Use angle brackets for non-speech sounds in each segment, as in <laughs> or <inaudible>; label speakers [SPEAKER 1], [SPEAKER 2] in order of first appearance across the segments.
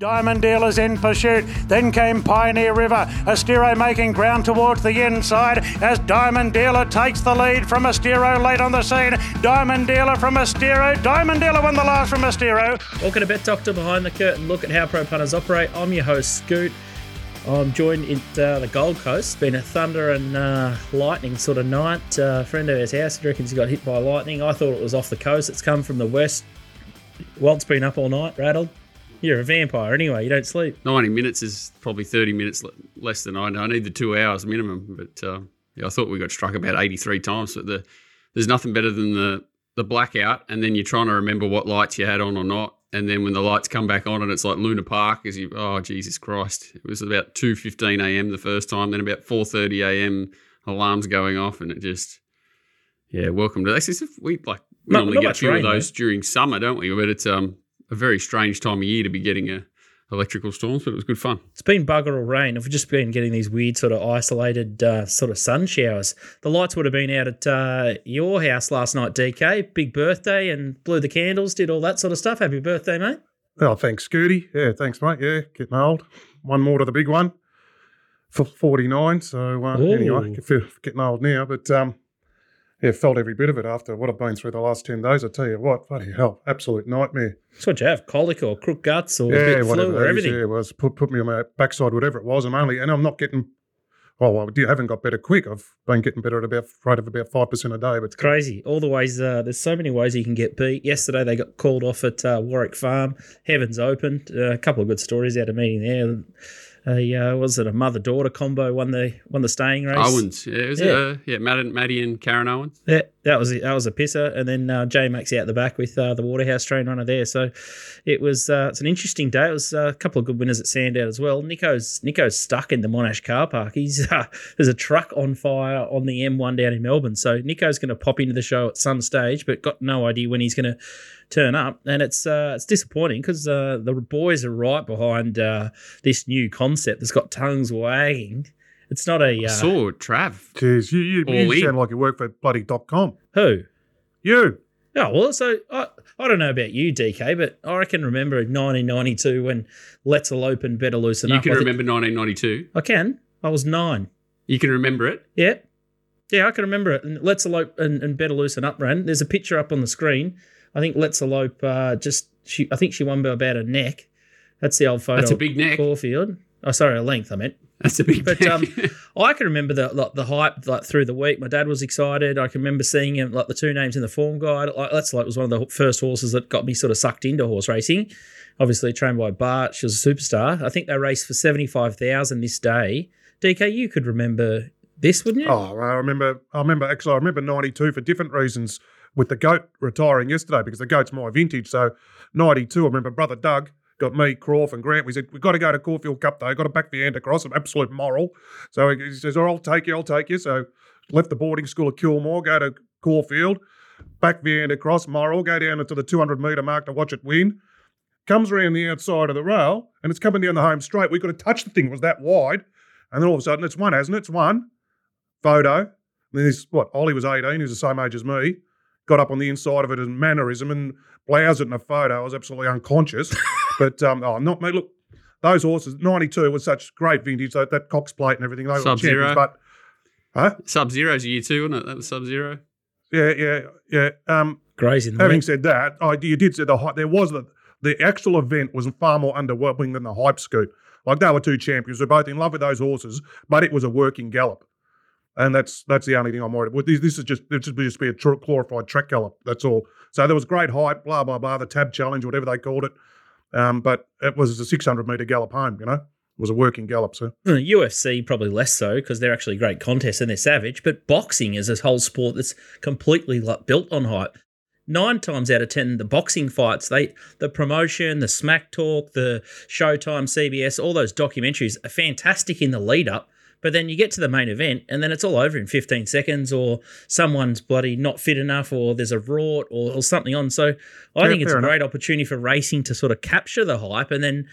[SPEAKER 1] Diamond Dealers in pursuit. Then came Pioneer River. Astero making ground towards the inside as Diamond Dealer takes the lead from Astero late on the scene. Diamond Dealer from Astero. Diamond Dealer won the last from Astero.
[SPEAKER 2] Welcome to Bet Doctor Behind the Curtain. Look at how pro punters operate. I'm your host, Scoot. I'm joined in uh, the Gold Coast. It's been a thunder and uh, lightning sort of night. Uh, friend of his house reckons he got hit by lightning. I thought it was off the coast. It's come from the west. Walt's been up all night, rattled. You're a vampire anyway. You don't sleep.
[SPEAKER 3] 90 minutes is probably 30 minutes less than I know. I need the two hours minimum. But uh, yeah, I thought we got struck about 83 times. But the, there's nothing better than the, the blackout. And then you're trying to remember what lights you had on or not. And then when the lights come back on and it's like Luna Park, as you, oh, Jesus Christ. It was about 2.15 a.m. the first time, then about 4.30 a.m. alarms going off. And it just, yeah, welcome to this. We like, we normally get a few
[SPEAKER 2] rain,
[SPEAKER 3] of those during summer, don't we? But it's um, a very strange time of year to be getting a electrical storms, but it was good fun.
[SPEAKER 2] It's been bugger all rain. We've just been getting these weird sort of isolated uh, sort of sun showers. The lights would have been out at uh, your house last night, DK. Big birthday and blew the candles, did all that sort of stuff. Happy birthday, mate.
[SPEAKER 4] Oh, thanks, Scooty. Yeah, thanks, mate. Yeah, getting old. One more to the big one for 49. So, uh, anyway, getting old now. But, um, yeah, felt every bit of it after what I've been through the last 10 days. I tell you what, bloody hell, absolute nightmare.
[SPEAKER 2] That's what you have, colic or crook guts or a
[SPEAKER 4] yeah,
[SPEAKER 2] bit
[SPEAKER 4] whatever
[SPEAKER 2] or
[SPEAKER 4] is,
[SPEAKER 2] everything.
[SPEAKER 4] Yeah, it was put, put me on my backside, whatever it was. I'm only, and I'm not getting, well, I haven't got better quick. I've been getting better at about, rate of about 5% a day. But
[SPEAKER 2] Crazy. All the ways, uh, there's so many ways you can get beat. Yesterday they got called off at uh, Warwick Farm. Heavens opened. Uh, a couple of good stories out of meeting there. A, uh, was it a mother daughter combo won the won the staying race?
[SPEAKER 3] Owens, yeah, was
[SPEAKER 2] Yeah.
[SPEAKER 3] it? Uh, yeah, Maddie and Karen Owens.
[SPEAKER 2] Yeah, that was that was a pisser, and then uh, J Max out the back with uh, the Waterhouse train runner there. So it was uh, it's an interesting day. It was uh, a couple of good winners at Sandown as well. Nico's Nico's stuck in the Monash car park. He's <laughs> uh, there's a truck on fire on the M1 down in Melbourne. So Nico's going to pop into the show at some stage, but got no idea when he's going to turn up. And it's uh, it's disappointing because uh, the boys are right behind uh, this new concept that's got tongues wagging. It's not a
[SPEAKER 3] I
[SPEAKER 2] uh,
[SPEAKER 3] saw Trav.
[SPEAKER 4] Jeez, you, you, you sound like you work for bloody dot com.
[SPEAKER 2] who.
[SPEAKER 4] You.
[SPEAKER 2] Oh, well, so I, I don't know about you, DK, but I can remember 1992 when Let's Elope and Better Loosen
[SPEAKER 3] You
[SPEAKER 2] Up.
[SPEAKER 3] can
[SPEAKER 2] I think-
[SPEAKER 3] remember 1992.
[SPEAKER 2] I can. I was nine.
[SPEAKER 3] You can remember it.
[SPEAKER 2] Yeah. Yeah, I can remember it. And Let's Elope and, and Better Loosen Up ran. There's a picture up on the screen. I think Let's Elope uh, just, she, I think she won by about a neck. That's the old photo.
[SPEAKER 3] That's a big neck.
[SPEAKER 2] Caulfield. Oh, sorry, a length, I meant. <laughs>
[SPEAKER 3] That's a big.
[SPEAKER 2] But um, <laughs> I can remember the like, the hype like through the week. My dad was excited. I can remember seeing him like the two names in the form guide. Like that's like was one of the first horses that got me sort of sucked into horse racing. Obviously trained by Bart. She was a superstar. I think they raced for seventy five thousand this day. DK, you could remember this, wouldn't you?
[SPEAKER 4] Oh, I remember. I remember. Actually, I remember '92 for different reasons. With the goat retiring yesterday because the goat's my vintage. So '92, I remember brother Doug got me, Croft, and Grant. We said we've got to go to Caulfield Cup Day. Got to back Veandercross. An absolute moral. So he says, "Oh, I'll take you. I'll take you." So left the boarding school at Kilmore, go to Caulfield, back Veandercross moral, go down to the 200 metre mark to watch it win. Comes around the outside of the rail and it's coming down the home straight. We could have touched the thing. It was that wide. And then all of a sudden, it's one, hasn't it? It's one photo. Then this, what, Ollie was 18, he was the same age as me, got up on the inside of it as mannerism and bloused it in a photo. I was absolutely unconscious. <laughs> but, um, oh, not me. Look, those horses, 92 was such great vintage, that, that Cox plate and everything. They were
[SPEAKER 3] Sub-Zero.
[SPEAKER 4] champions. But, huh?
[SPEAKER 3] Sub Zero's year two, wasn't it? That was Sub Zero.
[SPEAKER 4] Yeah, yeah, yeah. Um,
[SPEAKER 2] Grazing
[SPEAKER 4] having
[SPEAKER 2] week.
[SPEAKER 4] said that, I, you did say the hype. There was the, the actual event was far more underwhelming than the hype scoop. Like they were two champions. They're both in love with those horses, but it was a working gallop. And that's that's the only thing I'm worried about. This, this is just this would just be a tr- glorified track gallop. That's all. So there was great hype, blah blah blah. The tab challenge, whatever they called it, um, but it was a 600 meter gallop home. You know, it was a working gallop. So
[SPEAKER 2] Uh, UFC probably less so because they're actually great contests and they're savage. But boxing is a whole sport that's completely built on hype. Nine times out of ten, the boxing fights, they the promotion, the smack talk, the Showtime, CBS, all those documentaries are fantastic in the lead up. But then you get to the main event, and then it's all over in 15 seconds, or someone's bloody not fit enough, or there's a rort, or, or something on. So I
[SPEAKER 4] Yeah,
[SPEAKER 2] think it's a
[SPEAKER 4] enough.
[SPEAKER 2] great opportunity for racing to sort of capture the hype, and then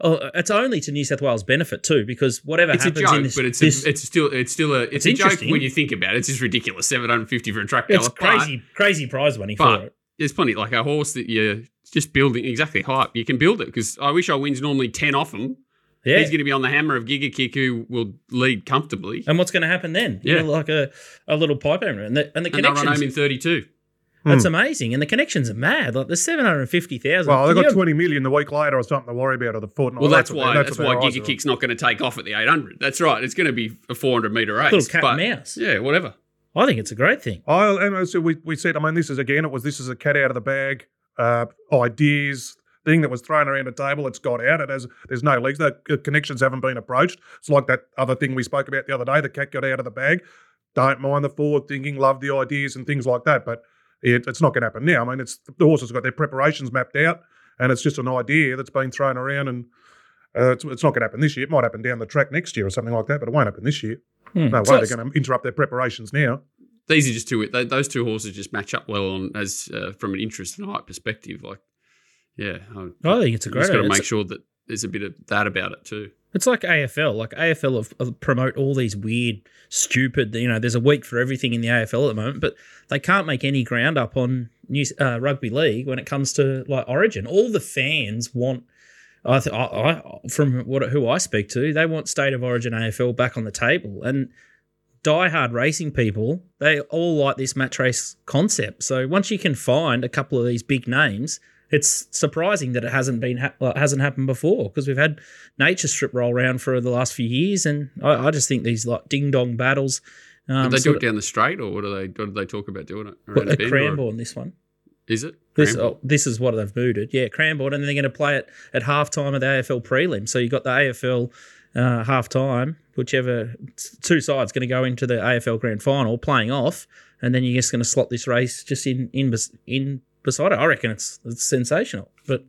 [SPEAKER 2] oh, it's only to New South Wales' benefit too, because whatever
[SPEAKER 3] It's a
[SPEAKER 2] happens
[SPEAKER 3] joke,
[SPEAKER 2] in this,
[SPEAKER 3] but it's
[SPEAKER 2] this-
[SPEAKER 3] a, it's still it's still a
[SPEAKER 2] It's
[SPEAKER 3] it's, a joke when you think about it. It's just ridiculous. Seven hundred fifty for a track
[SPEAKER 2] it's
[SPEAKER 3] gallop. but
[SPEAKER 2] crazy, crazy prize money for it.
[SPEAKER 3] There's plenty like a horse that you just building exactly hype. You can build it because I wish I wins normally ten off him.
[SPEAKER 2] Yeah.
[SPEAKER 3] He's going to be on the hammer of Giga Kick, who will lead comfortably,
[SPEAKER 2] and what's going to happen then?
[SPEAKER 3] Yeah.
[SPEAKER 2] You know, like a, a little pipe hammer, and the and the
[SPEAKER 3] and they'll run
[SPEAKER 2] connections.
[SPEAKER 3] home in thirty-two.
[SPEAKER 2] That's amazing, and the connections are mad. Like there's seven hundred fifty thousand.
[SPEAKER 4] Well, they got 20 million the week later or something to worry about or the fortnight.
[SPEAKER 3] Well, that's,
[SPEAKER 4] what
[SPEAKER 3] why
[SPEAKER 4] they-
[SPEAKER 3] that's, why Giga. Kick's not going to take off at the eight hundred. That's right. It's going to be a four hundred meter race.
[SPEAKER 2] Little cat
[SPEAKER 3] but,
[SPEAKER 2] and mouse.
[SPEAKER 3] Yeah, whatever.
[SPEAKER 2] I think it's a great thing.
[SPEAKER 4] I, and so we, we said, I mean, this is again, it was this is a cat out of the bag uh, ideas thing that was thrown around the table. It's got out. It has there's no legs. The connections haven't been approached. It's like that other thing we spoke about the other day. The cat got out of the bag. Don't mind the forward thinking, love the ideas and things like that. But it, it's not going to happen now. I mean, it's the horses got their preparations mapped out, and it's just an idea that's been thrown around and. Uh, it's, it's not going to happen this year. It might happen down the track next year or something like that, but it won't happen this year.
[SPEAKER 2] Hmm.
[SPEAKER 4] No way.
[SPEAKER 2] So
[SPEAKER 4] They're going to interrupt their preparations now.
[SPEAKER 3] These are just two. They, those two horses just match up well on as uh, from an interest and height perspective. Like, yeah, I,
[SPEAKER 2] I think it's a great.
[SPEAKER 3] just got to make sure that there's a bit of that about it too.
[SPEAKER 2] it's like AFL. Like AFL have, have promote all these weird, stupid. You know, there's a week for everything in the AFL at the moment, but they can't make any ground up on New uh, rugby league when it comes to like Origin. All the fans want. I, th- I, I from what who I speak to, they want state of origin AFL back on the table, and diehard racing people, they all like this match race concept. So once you can find a couple of these big names, it's surprising that it hasn't been ha- hasn't happened before because we've had nature strip roll around for the last few years, and I, I just think these like ding dong battles. Um,
[SPEAKER 3] Did they do it down the straight, or what do they? What do they talk about doing it around
[SPEAKER 2] a
[SPEAKER 3] the bend? or-
[SPEAKER 2] Cranbourne this one.
[SPEAKER 3] Is it?
[SPEAKER 2] This oh, this is what they've mooted. Yeah, Cranbourne, and then they're going to play it at halftime of the AFL prelim. So you got the AFL uh, halftime, whichever two sides going to go into the AFL grand final playing off, and then you're just going to slot this race just in in in beside it. I reckon it's it's sensational. But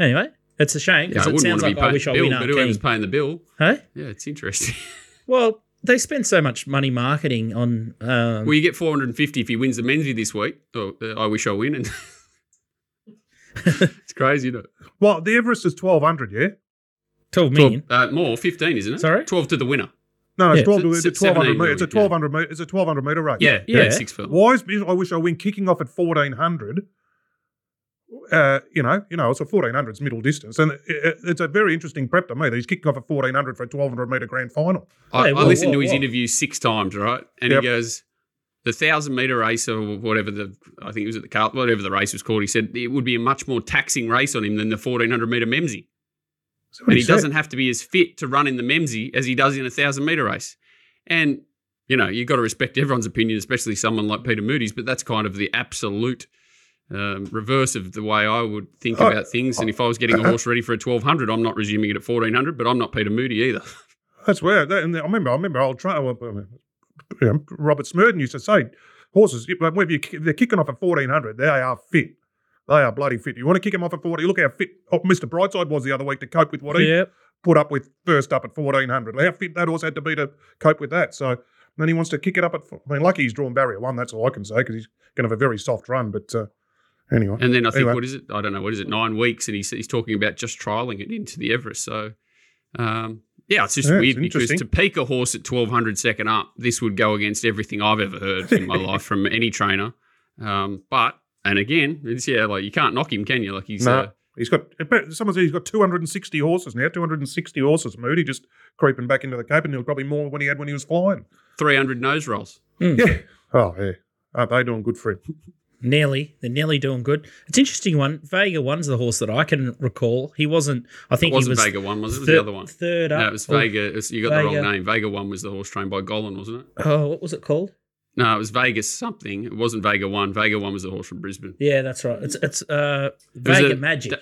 [SPEAKER 2] anyway, it's a shame
[SPEAKER 3] Yeah,
[SPEAKER 2] because
[SPEAKER 3] I
[SPEAKER 2] it
[SPEAKER 3] wouldn't
[SPEAKER 2] sounds
[SPEAKER 3] want to
[SPEAKER 2] like
[SPEAKER 3] be
[SPEAKER 2] I wish I
[SPEAKER 3] paying the
[SPEAKER 2] win
[SPEAKER 3] bill, but whoever's
[SPEAKER 2] keen.
[SPEAKER 3] paying the bill,
[SPEAKER 2] Hey,
[SPEAKER 3] yeah, it's interesting. <laughs>
[SPEAKER 2] well, they spend so much money marketing on. Um,
[SPEAKER 3] well, you get 450 if he wins the Menzies this week. Oh, uh, I wish I win, and <laughs> it's crazy, isn't it?
[SPEAKER 4] Well, the Everest is 1200, yeah?
[SPEAKER 2] 12 million.
[SPEAKER 3] Uh, more, 15, isn't it?
[SPEAKER 2] Sorry?
[SPEAKER 3] 12 to the winner.
[SPEAKER 4] No, no,
[SPEAKER 2] Yeah.
[SPEAKER 4] it's 12,
[SPEAKER 3] Se-
[SPEAKER 4] it's a 1200
[SPEAKER 3] 17
[SPEAKER 4] meter. It's a
[SPEAKER 3] really, yeah.
[SPEAKER 4] 1200 meter. It's a 1200 meter race.
[SPEAKER 3] Yeah,
[SPEAKER 2] Yeah.
[SPEAKER 3] yeah, six fil.
[SPEAKER 4] Why is I wish I win kicking off at 1400? Uh, you know, you know, it's a 1400's middle distance, and it, it- it's a very interesting prep to me. That he's kicking off at 1400 for a 1200 meter grand final.
[SPEAKER 3] I,
[SPEAKER 2] Hey,
[SPEAKER 3] I listened
[SPEAKER 2] whoa,
[SPEAKER 3] to his
[SPEAKER 2] whoa.
[SPEAKER 3] interview six times, right? And
[SPEAKER 4] Yep.
[SPEAKER 3] he goes, the thousand meter race or whatever the I think it was at the Carl, whatever the race was called. He said it would be a much more taxing race on him than the fourteen hundred meter
[SPEAKER 4] Memsie,
[SPEAKER 3] and he
[SPEAKER 4] said.
[SPEAKER 3] doesn't have to be as fit to run in the Memsie as he does in a thousand meter race. And you know you've got to respect everyone's opinion, especially someone like Peter Moody's. But that's kind of the absolute. Um, reverse of the way I would think
[SPEAKER 4] Oh,
[SPEAKER 3] about things, and if I was getting a <coughs> horse ready for a twelve hundred, I'm not resuming it at fourteen hundred. But I'm not Peter Moody either.
[SPEAKER 4] That's weird. That, and I remember. I remember old tra- uh, you know, Robert Smerdon used to say, horses. Whether you, they're kicking off at 1400, they are fit. They are bloody fit. You want to kick them off at 40. Look how fit oh, Mr. Brightside was the other week to cope with what he put up with first up at 1400. How fit that horse had to be to cope with that. So then he wants to kick it up at. I mean, lucky he's drawn barrier one. That's all I can say because he's going to have a very soft run. But uh, anyway,
[SPEAKER 3] And then I think
[SPEAKER 4] Anyway.
[SPEAKER 3] what is it? I don't know what is it? Nine weeks, and he's he's talking about just trialing it into the Everest. So, um, yeah, it's just
[SPEAKER 4] Yeah, it's
[SPEAKER 3] weird because to peak a horse at twelve hundred second up, this would go against everything I've ever heard in my <laughs> life from any trainer. Um, but and again, it's yeah, like you can't knock him, can you? Like he's
[SPEAKER 4] no.
[SPEAKER 3] uh,
[SPEAKER 4] He's got. Someone said he's got 260 horses now. 260 horses. Moody just creeping back into the Cape, and he'll probably more than when he had when he was flying.
[SPEAKER 3] three hundred nose rolls.
[SPEAKER 4] Yeah. Oh yeah. Aren't they doing good for him? <laughs>
[SPEAKER 2] Nearly. They're nearly doing good. It's an interesting one. Vega one's the horse that I can recall. He wasn't. I
[SPEAKER 3] It
[SPEAKER 2] think
[SPEAKER 3] wasn't
[SPEAKER 2] he was
[SPEAKER 3] Vega one, was it? It was
[SPEAKER 2] thir-
[SPEAKER 3] the other one.
[SPEAKER 2] Third up.
[SPEAKER 3] No, it was Vega. It was- you got the wrong name. Vega one was the horse trained by Gollan, wasn't it?
[SPEAKER 2] Oh, what was it called?
[SPEAKER 3] No, it was Vegas something. It wasn't Vega one. Vega one was the horse from Brisbane.
[SPEAKER 2] Yeah, that's right. It's it's uh
[SPEAKER 3] was
[SPEAKER 2] Vega
[SPEAKER 3] a-
[SPEAKER 2] Magic.
[SPEAKER 3] Da-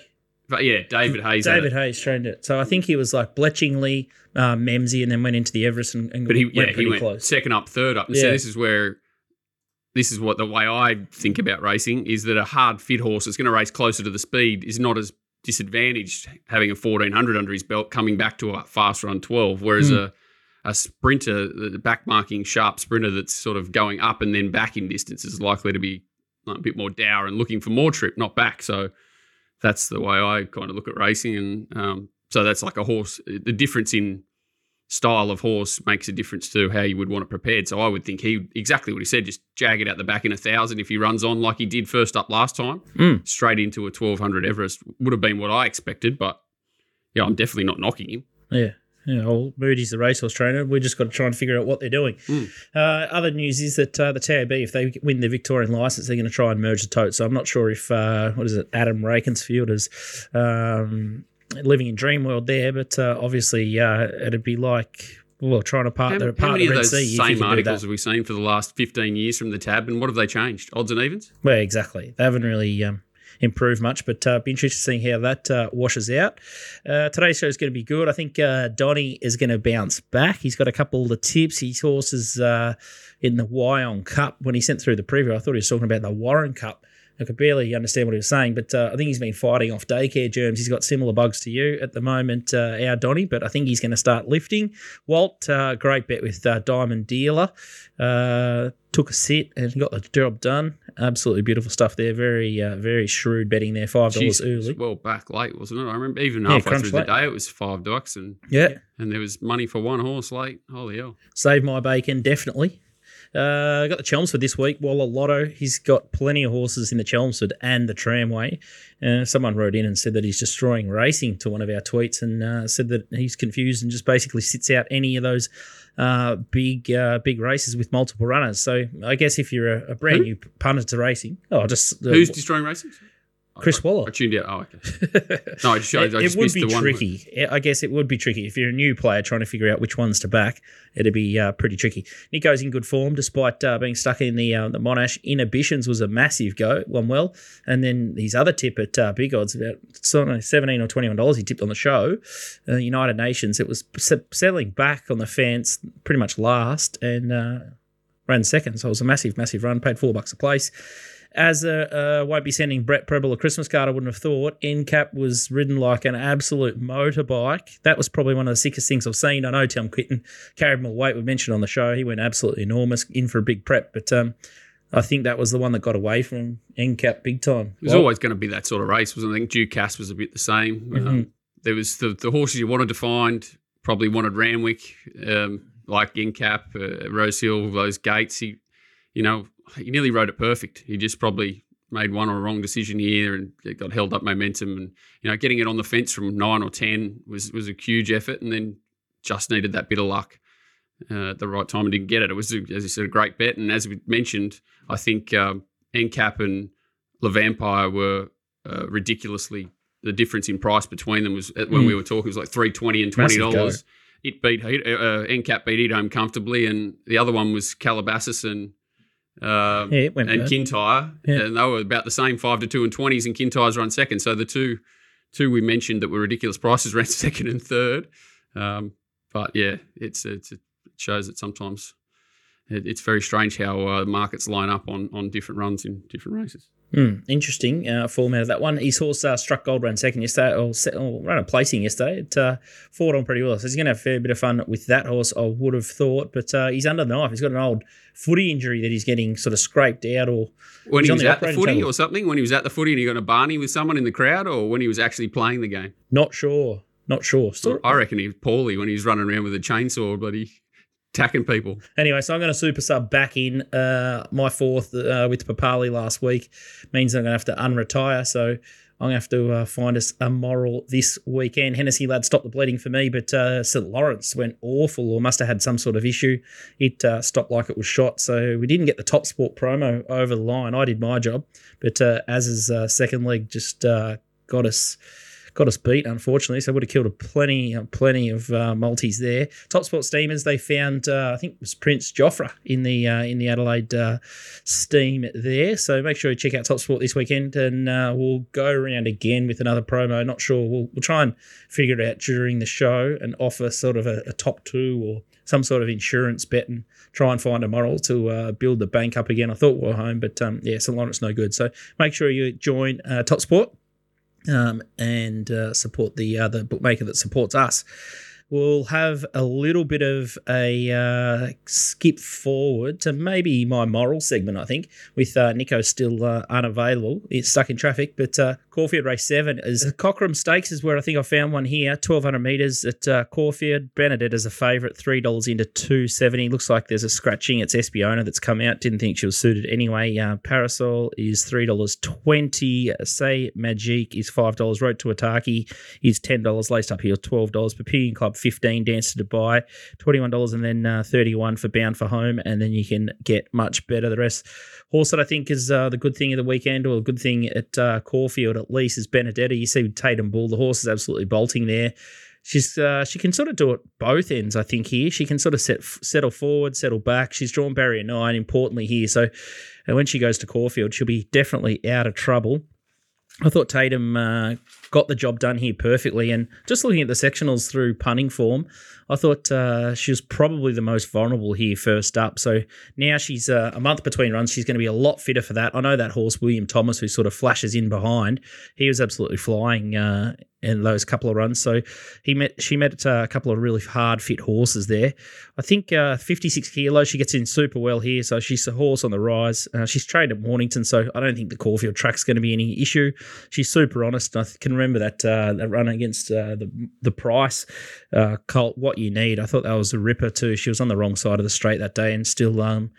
[SPEAKER 3] But yeah, David Hayes.
[SPEAKER 2] David. Hayes trained it. So I think he was like Bletchingley, uh, Memsie, and then went into the Everest and, and
[SPEAKER 3] But he,
[SPEAKER 2] went
[SPEAKER 3] yeah,
[SPEAKER 2] pretty
[SPEAKER 3] he went
[SPEAKER 2] close.
[SPEAKER 3] second up, third up. And
[SPEAKER 2] Yeah.
[SPEAKER 3] So this is where, this is what the way I think about racing is that a hard fit horse that's going to race closer to the speed is not as disadvantaged having a 1400 under his belt coming back to a fast run 12. Whereas
[SPEAKER 2] Hmm.
[SPEAKER 3] a, a sprinter, the back marking sharp sprinter that's sort of going up and then back in distance is likely to be a bit more dour and looking for more trip, not back. So that's the way I kind of look at racing. And um, so that's like a horse, the difference in style of horse makes a difference to how you would want it prepared. So I would think he exactly what he said, just jag it out the back in a thousand if he runs on like he did first up last time,
[SPEAKER 2] Mm.
[SPEAKER 3] straight into a twelve hundred Everest would have been what I expected. But yeah, I'm definitely not knocking him.
[SPEAKER 2] Yeah. Yeah, well, Moody's the racehorse trainer. We just got to try and figure out what they're doing.
[SPEAKER 3] Mm.
[SPEAKER 2] Uh, other news is that uh, the TAB, if they win the Victorian license, they're going to try and merge the tote. So I'm not sure if uh, what is it, Adam Rytenskild is um, living in dream world there, but uh, obviously uh, it'd be like well trying to part
[SPEAKER 3] How,
[SPEAKER 2] the
[SPEAKER 3] how
[SPEAKER 2] part
[SPEAKER 3] many
[SPEAKER 2] the
[SPEAKER 3] of those
[SPEAKER 2] Sea.
[SPEAKER 3] same articles have we seen for the last 15 years from the tab? And what have they changed? Odds and evens?
[SPEAKER 2] Well, exactly. They haven't really um, improved much, but uh, be interested to see how that uh, washes out. Uh, today's show is going to be good. I think uh, Donny is going to bounce back. He's got a couple of the tips. His horses uh, in the Wyong Cup when he sent through the preview. I thought he was talking about the Warren Cup. I could barely understand what he was saying, but uh, I think he's been fighting off daycare germs. He's got similar bugs to you at the moment, uh, our Donny, but I think he's going to start lifting. Walt, uh, great bet with uh, Diamond Dealer. Uh, took a sit and got the job done. Absolutely beautiful stuff there. Very, uh, very shrewd betting there. Five dollars
[SPEAKER 3] Jeez, it was
[SPEAKER 2] early.
[SPEAKER 3] well back late, wasn't it? I remember even
[SPEAKER 2] Yeah,
[SPEAKER 3] halfway through
[SPEAKER 2] late.
[SPEAKER 3] the day, it was five bucks, and
[SPEAKER 2] Yeah,
[SPEAKER 3] and there was money for one horse late. Holy hell!
[SPEAKER 2] save my bacon definitely. Uh, got the Chelmsford this week. Walla Lotto. He's got plenty of horses in the Chelmsford and the Tramway. Uh, someone wrote in and said that he's destroying racing to one of our tweets and uh, said that he's confused and just basically sits out any of those uh, big uh, big races with multiple runners. So I guess if you're a, a brand
[SPEAKER 3] Who?
[SPEAKER 2] new punter to racing, oh, just uh,
[SPEAKER 3] Who's destroying racing?
[SPEAKER 2] Chris
[SPEAKER 3] I,
[SPEAKER 2] Waller.
[SPEAKER 3] I tuned out. Oh, okay. No, I just, I <laughs>
[SPEAKER 2] it,
[SPEAKER 3] just
[SPEAKER 2] it would
[SPEAKER 3] missed
[SPEAKER 2] be
[SPEAKER 3] the one.
[SPEAKER 2] tricky. I guess it would be tricky if you're a new player trying to figure out which ones to back. It'd be uh, pretty tricky. Nico's in good form despite uh, being stuck in the uh, the Monash. Inhibitions was a massive go, one well, and then his other tip at uh, big odds about I seventeen or twenty one dollars. He tipped on the show. Uh, United Nations. It was se- settling back on the fence, pretty much last, and uh, ran second. So it was a massive, massive run. Paid four bucks a place. As uh, won't be sending Brett Prebble a Christmas card, I wouldn't have thought. NCAP was ridden like an absolute motorbike. That was probably one of the sickest things I've seen. I know Tom Quitten carried more weight. We mentioned on the show he went absolutely enormous in for a big prep, but um, I think that was the one that got away from NCAP big time.
[SPEAKER 3] It was
[SPEAKER 2] Well,
[SPEAKER 3] always going to be that sort of race, wasn't it? I think Ducasse was a bit the same.
[SPEAKER 2] Mhm.
[SPEAKER 3] Um, there was the, the horses you wanted to find, probably wanted Randwick, um, like Incap, uh, Rose Hill, those gates. He, you know, he nearly rode it perfect. He just probably made one or wrong decision here and it got held up momentum. And, you know, getting it on the fence from nine or 10 was, was a huge effort and then just needed that bit of luck uh, at the right time and didn't get it. It was, a, as you said, a great bet. And as we mentioned, I think um, NCAP and Le Vampire were uh, ridiculously the difference in price between them was uh, when
[SPEAKER 2] Mm.
[SPEAKER 3] we were talking it was like three twenty and twenty dollars. It beat uh, NCAP beat Edome comfortably, and the other one was Calabasas and uh,
[SPEAKER 2] yeah,
[SPEAKER 3] and
[SPEAKER 2] bad.
[SPEAKER 3] Kintyre,
[SPEAKER 2] Yeah.
[SPEAKER 3] and they were about the same five to two and twenties, and Kintyre's run second. So the two two we mentioned that were ridiculous prices <laughs> ran second and third. Um, but yeah, it's it's it shows that sometimes it, it's very strange how uh, markets line up on on different runs in different races.
[SPEAKER 2] Hmm, interesting uh, format of that one. His horse uh, struck gold ran second yesterday, or, se- or ran a placing yesterday. It uh, fought on pretty well. So he's going to have a fair bit of fun with that horse, I would have thought. But uh, he's under the knife. He's got an old footy injury that he's getting sort of scraped out or
[SPEAKER 3] When he was
[SPEAKER 2] the
[SPEAKER 3] at the footy
[SPEAKER 2] table.
[SPEAKER 3] or something, when he was at the footy and he got a barney with someone in the crowd, or when he was actually playing the game.
[SPEAKER 2] not sure. Not sure. So,
[SPEAKER 3] I reckon he was poorly when he was running around with a chainsaw, bloody attacking people.
[SPEAKER 2] Anyway, so I'm going to super sub back in. Uh, my fourth uh, with Papali last week means I'm going to have to unretire. So I'm going to have to uh, find us a moral this weekend. Hennessy lad stopped the bleeding for me, but uh, St. Lawrence went awful or must have had some sort of issue. It uh, stopped like it was shot. So we didn't get the top sport promo over the line. I did my job, but uh, Az's uh, second leg just uh, got us got us beat, unfortunately. So would have killed a plenty, uh, plenty of uh, multis there. Top Sport Steamers, they found uh, I think it was Prince Joffre in the uh, in the Adelaide uh, Steam there. So make sure you check out Top Sport this weekend, and uh, we'll go around again with another promo. Not sure we'll we'll try and figure it out during the show and offer sort of a, a top two or some sort of insurance bet and try and find a moral to uh, build the bank up again. I thought we were home, but um, yeah, St. Lawrence no good. So make sure you join uh, Top Sport um, and uh, support the other bookmaker that supports us. We'll have a little bit of a uh, skip forward to maybe my moral segment, I think, with uh, Nico still uh, unavailable. It's stuck in traffic, but uh, Caulfield Race 7 is Cochrane Stakes is where I think I found one here, 1200 metres at uh, Caulfield. Benedetta is a favourite, $3 into 270 Looks like there's a scratching. It's Espiona that's come out. Didn't think she was suited anyway. Uh, Parasol is $3.20. Say Magique is $5. Road to Ataki is $10. Laced Up Here $12. Papillion Club, 15 Dance to Dubai, $21. And then uh, 31 for Bound for Home. And then you can get much better. The rest, horse that I think is uh, the good thing of the weekend or a good thing at uh, Caulfield at least is Benedetta. You see Tatum Bull, the horse is absolutely bolting there. She's uh, she can sort of do it both ends. I think here she can sort of set, settle forward, settle back. She's drawn barrier nine importantly here, so and when she goes to Caulfield, she'll be definitely out of trouble. I thought Tatum uh, got the job done here perfectly. And just looking at the sectionals through punting form, I thought uh, she was probably the most vulnerable here first up. So now she's uh, a month between runs. She's going to be a lot fitter for that. I know that horse, William Thomas, who sort of flashes in behind, he was absolutely flying in those couple of runs. So he met, she met uh, a couple of really hard fit horses there. I think uh, 56 kilos, she gets in super well here. So she's a horse on the rise. Uh, she's trained at Mornington, so I don't think the Caulfield track's going to be any issue. She's super honest. I can remember that uh, that run against uh, the the price uh, Colt. What you need. I thought that was a ripper too. She was on the wrong side of the straight that day and still um,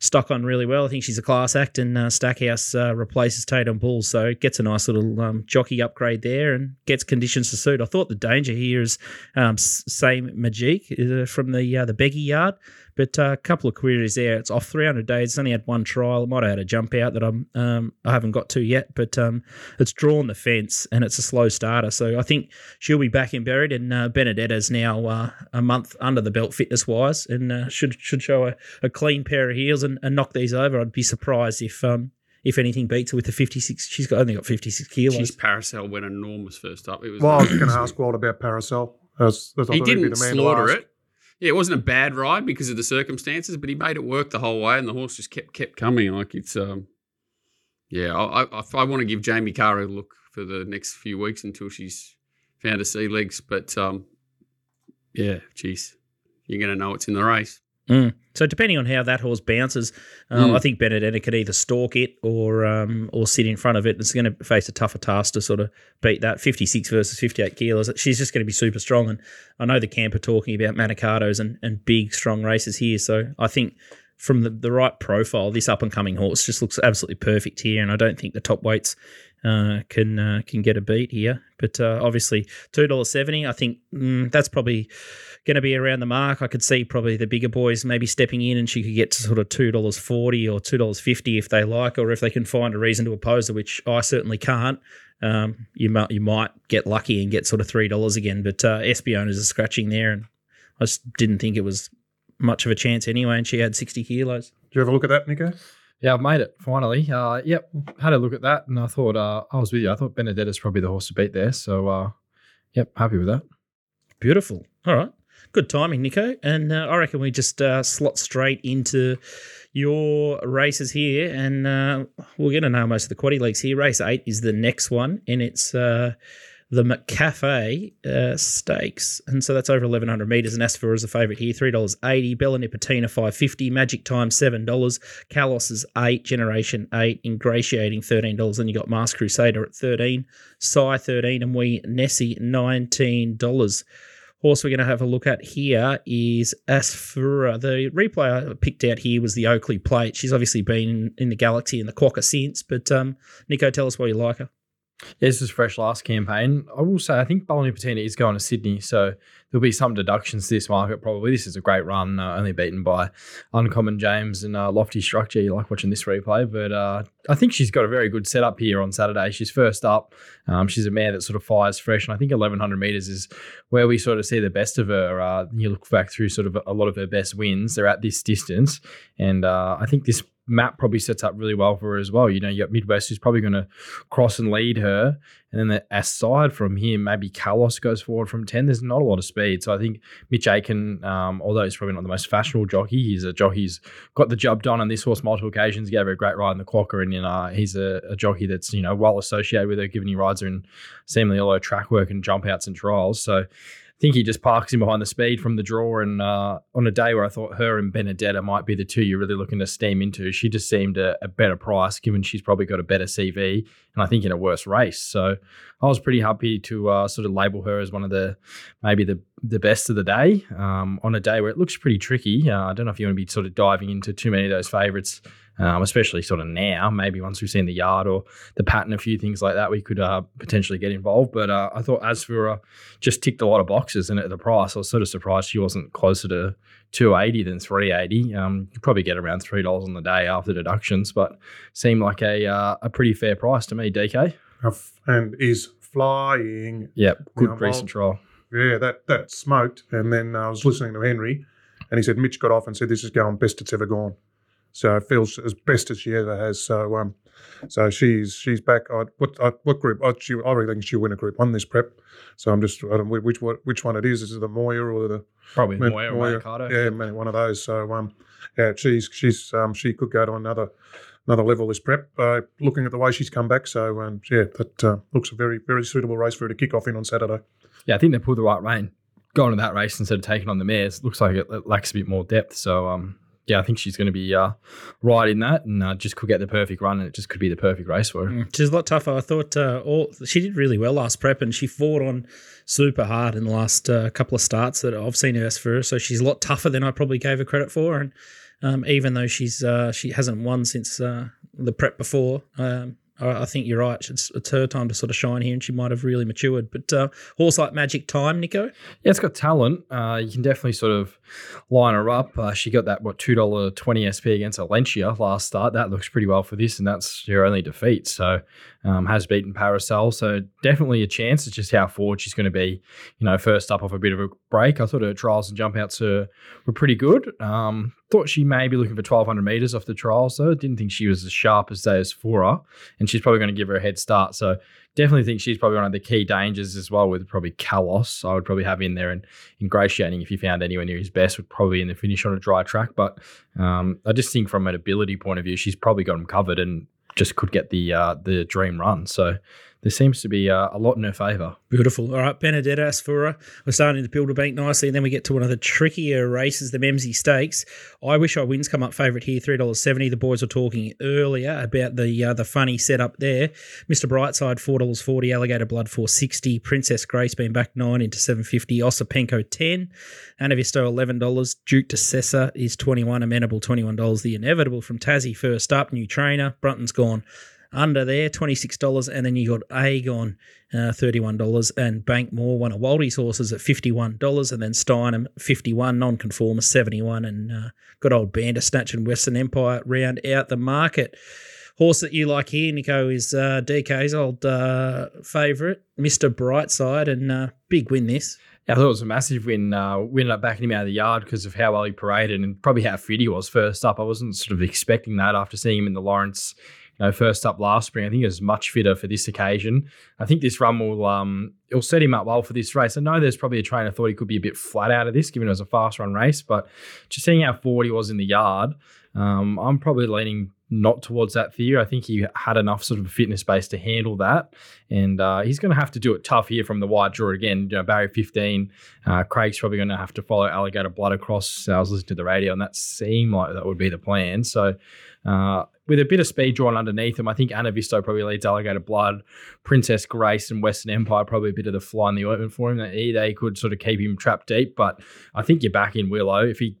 [SPEAKER 2] stuck on really well. I think she's a class act, and uh, Stackhouse uh, replaces Tatum Bull, so gets a nice little um, jockey upgrade there and gets conditions to suit. I thought the danger here is um, same Magique uh, from the uh, the Beggy yard. But a uh, couple of queries there. It's off 300 days. It's only had one trial. It might have had a jump out that I'm um, I haven't got to yet. But um, it's drawn the fence and it's a slow starter. So I think she'll be back in buried. And uh, Benedetta's now uh, a month under the belt fitness wise and uh, should should show a, a, clean pair of heels and, and, knock these over. I'd be surprised if um, if anything beats her with the 56. She's got only got 56 kilos.
[SPEAKER 3] She's Parasol went enormous first up. It was
[SPEAKER 4] well, I was going to ask Walt about Parasol. As, as
[SPEAKER 3] he didn't slaughter it yeah, it wasn't a bad ride because of the circumstances, but he made it work the whole way, and the horse just kept kept coming. Like it's, um, yeah, I, I, I want to give Jamie Kah a look for the next few weeks until she's found her sea legs. But um, yeah, geez, you're going to know it's in the race.
[SPEAKER 2] Mm. So depending on how that horse bounces, um, mm. I think Benedetta could either stalk it or um, or sit in front of it. It's going to face a tougher task to sort of beat that 56 versus 58 kilos. She's just going to be super strong. And I know the camp are talking about Manikatos and, and big, strong races here. So I think from the, the right profile, this up and coming horse just looks absolutely perfect here. And I don't think the top weights uh, can uh, can get a beat here. But uh, obviously, two dollars seventy. I think mm, that's probably going to be around the mark. I could see probably the bigger boys maybe stepping in, and she could get to sort of two dollars forty or two dollars fifty if they like, or if they can find a reason to oppose her, which I certainly can't. Um, you might you might get lucky and get sort of three dollars again, but uh, Espiona's a scratching there, and I just didn't think it was much of a chance anyway. And she had sixty kilos.
[SPEAKER 4] Did you have a look at that, Nico?
[SPEAKER 5] Yeah, I've made it finally. Uh, yep, had a look at that, and I thought uh, I was with you. I thought Benedetta's probably the horse to beat there. So, uh, yep, happy with that.
[SPEAKER 2] Beautiful. All right, good timing, Nico. And uh, I reckon we just uh, slot straight into your races here, and uh, we're going to know most of the quaddy leagues here. Race eight is the next one, and it's the McCafe uh, Stakes, and so that's over eleven hundred meters. And Asfor is a favourite here, three dollars eighty. Bella Nipotina five fifty. Magic Time seven dollars. Kalos is eight. Generation eight. Ingratiating thirteen dollars. Then you got Mask Crusader at thirteen. Psy thirteen, and we Nessie nineteen dollars. Horse we're going to have a look at here is Asfoora. The replay I picked out here was the Oakleigh plate. She's obviously been in, in the Galaxy and the Quokka since, but um, Nico, tell us why you like her.
[SPEAKER 5] This was fresh last campaign. I will say I think Bella Nipotina is going to Sydney, so there'll be some deductions to this market probably. This is a great run, uh, only beaten by Uncommon James and uh, Lofty Structure. You like watching this replay, but uh, I think she's got a very good setup here on Saturday. She's first up. Um, she's a mare that sort of fires fresh, and I think 1100 meters is where we sort of see the best of her. Uh, you look back through sort of a lot of her best wins; they're at this distance, and uh, I think this map probably sets up really well for her as well. You know, you got Midwest who's probably going to cross and lead her. And then the, aside from him, maybe Kalos goes forward from 10. There's not a lot of speed. So I think Mitch Aitken, um, although he's probably not the most fashionable jockey, he's a jockey who's got the job done on this horse multiple occasions, gave her a great ride in the Quokka. And, you know, he's a, a jockey that's, you know, well associated with her, given he rides her in seemingly all her track work and jump outs and trials. So think he just parks him behind the speed from the draw. And uh, on a day where I thought her and Benedetta might be the two you're really looking to steam into, she just seemed a, a better price given she's probably got a better CV and I think in a worse race. So I was pretty happy to uh, sort of label her as one of the maybe the the best of the day um, on a day where it looks pretty tricky. Uh, I don't know if you want to be sort of diving into too many of those favourites um, especially sort of now. Maybe once we've seen the yard or the pattern, a few things like that, we could uh, potentially get involved. But uh, I thought Asfoora just ticked a lot of boxes, and at the price, I was sort of surprised she wasn't closer to 280 than 380. Um, you probably get around three dollars on the day after deductions, but seemed like a uh, a pretty fair price to me. DK
[SPEAKER 4] and is flying.
[SPEAKER 5] Yep, good recent trial.
[SPEAKER 4] Yeah, that that smoked. And then I was listening to Henry, and he said Mitch got off and said this is going best it's ever gone. So it feels as best as she ever has. So um, so she's she's back. I, what I, what group? I, she, I really think she'll win a group one this prep. So I'm just I don't know which what which one it is. Is it the Moir or the
[SPEAKER 5] Probably
[SPEAKER 4] Man-
[SPEAKER 5] Moir or
[SPEAKER 4] Moir.
[SPEAKER 5] Manikato.
[SPEAKER 4] yeah, one of those. So um, yeah, she's she's um she could go to another another level this prep. Uh, looking at the way she's come back, so um, yeah, that uh, looks a very very suitable race for her to kick off in on Saturday.
[SPEAKER 5] Yeah, I think they pulled the right rein. Going to that race instead of taking on the mares looks like it, it lacks a bit more depth. So, um, yeah, I think she's going to be uh, right in that and uh, just could get the perfect run and it just could be the perfect race for her.
[SPEAKER 2] Mm, She's a lot tougher. I thought uh, all she did really well last prep, and she fought on super hard in the last uh, couple of starts that I've seen her for. So she's a lot tougher than I probably gave her credit for. And um, even though she's uh, she hasn't won since uh, the prep before, um, I, think you're right. It's, it's her time to sort of shine here, and she might have really matured. But uh, horse like Magic Time, Nico.
[SPEAKER 5] Yeah, it's got talent. Uh, you can definitely sort of line her up. Uh, she got that what two dollar twenty SP against Valencia last start. That looks pretty well for this, and that's her only defeat. So um, has beaten Parasol. So definitely a chance. It's just how forward she's going to be. You know, first up off a bit of a break. I thought her trials and jump outs were, were pretty good. Um, thought she may be looking for twelve hundred meters off the trials though. Didn't think she was as sharp as Asfoora, and she's probably going to give her a head start. So definitely think she's probably one of the key dangers as well with probably Kalos. I would probably have in there and ingratiating if you found anywhere near his best would probably in the finish on a dry track. But um, I just think from an ability point of view, she's probably got him covered and just could get the uh, the dream run. So there seems to be uh, a lot in her favour.
[SPEAKER 2] Beautiful. All right, Benedetta Asfoora. We're starting to build a bank nicely, and then we get to one of the trickier races, the Memsie Stakes. I wish I wins come up favourite here, three dollars seventy. The boys were talking earlier about the uh, the funny setup there. Mister Brightside four dollars forty. Alligator Blood four sixty. Princess Grace being back nine into seven fifty. Osipenko ten. Anavisto eleven dollars. Duke de is twenty one. Amenable twenty one dollars. The inevitable from Tassie first up. New trainer. Brunton's gone under there, $26. And then you got Aegon, uh, $31. And Bankmore, one of Waldy's horses at $51. And then Steinem, 51 non-conformist, 71 And uh, good old Bandersnatch and Western Empire round out the market. Horse that you like here, Nico, is uh, DK's old uh, favourite, Mr. Brightside. And uh, big win this.
[SPEAKER 5] I thought it was a massive win. Uh, we ended up backing him out of the yard because of how well he paraded and probably how fit he was first up. I wasn't sort of expecting that after seeing him in the Lawrence you know, first up last spring. I think he was much fitter for this occasion. I think this run will um it'll set him up well for this race. I know there's probably a trainer thought he could be a bit flat out of this, given it was a fast run race, but just seeing how forward he was in the yard, um, I'm probably leaning not towards that theory. I think he had enough sort of fitness base to handle that, and uh, he's going to have to do it tough here from the wide draw again. You know, Barry 15, uh, Craig's probably going to have to follow Alligator Blood across. I was listening to the radio, and that seemed like that would be the plan. So. Uh, with a bit of speed drawn underneath him, I think Anavisto probably leads Alligator Blood, Princess Grace, and Western Empire probably a bit of the fly in the ointment for him. That they could sort of keep him trapped deep, but I think you're back in Willow if he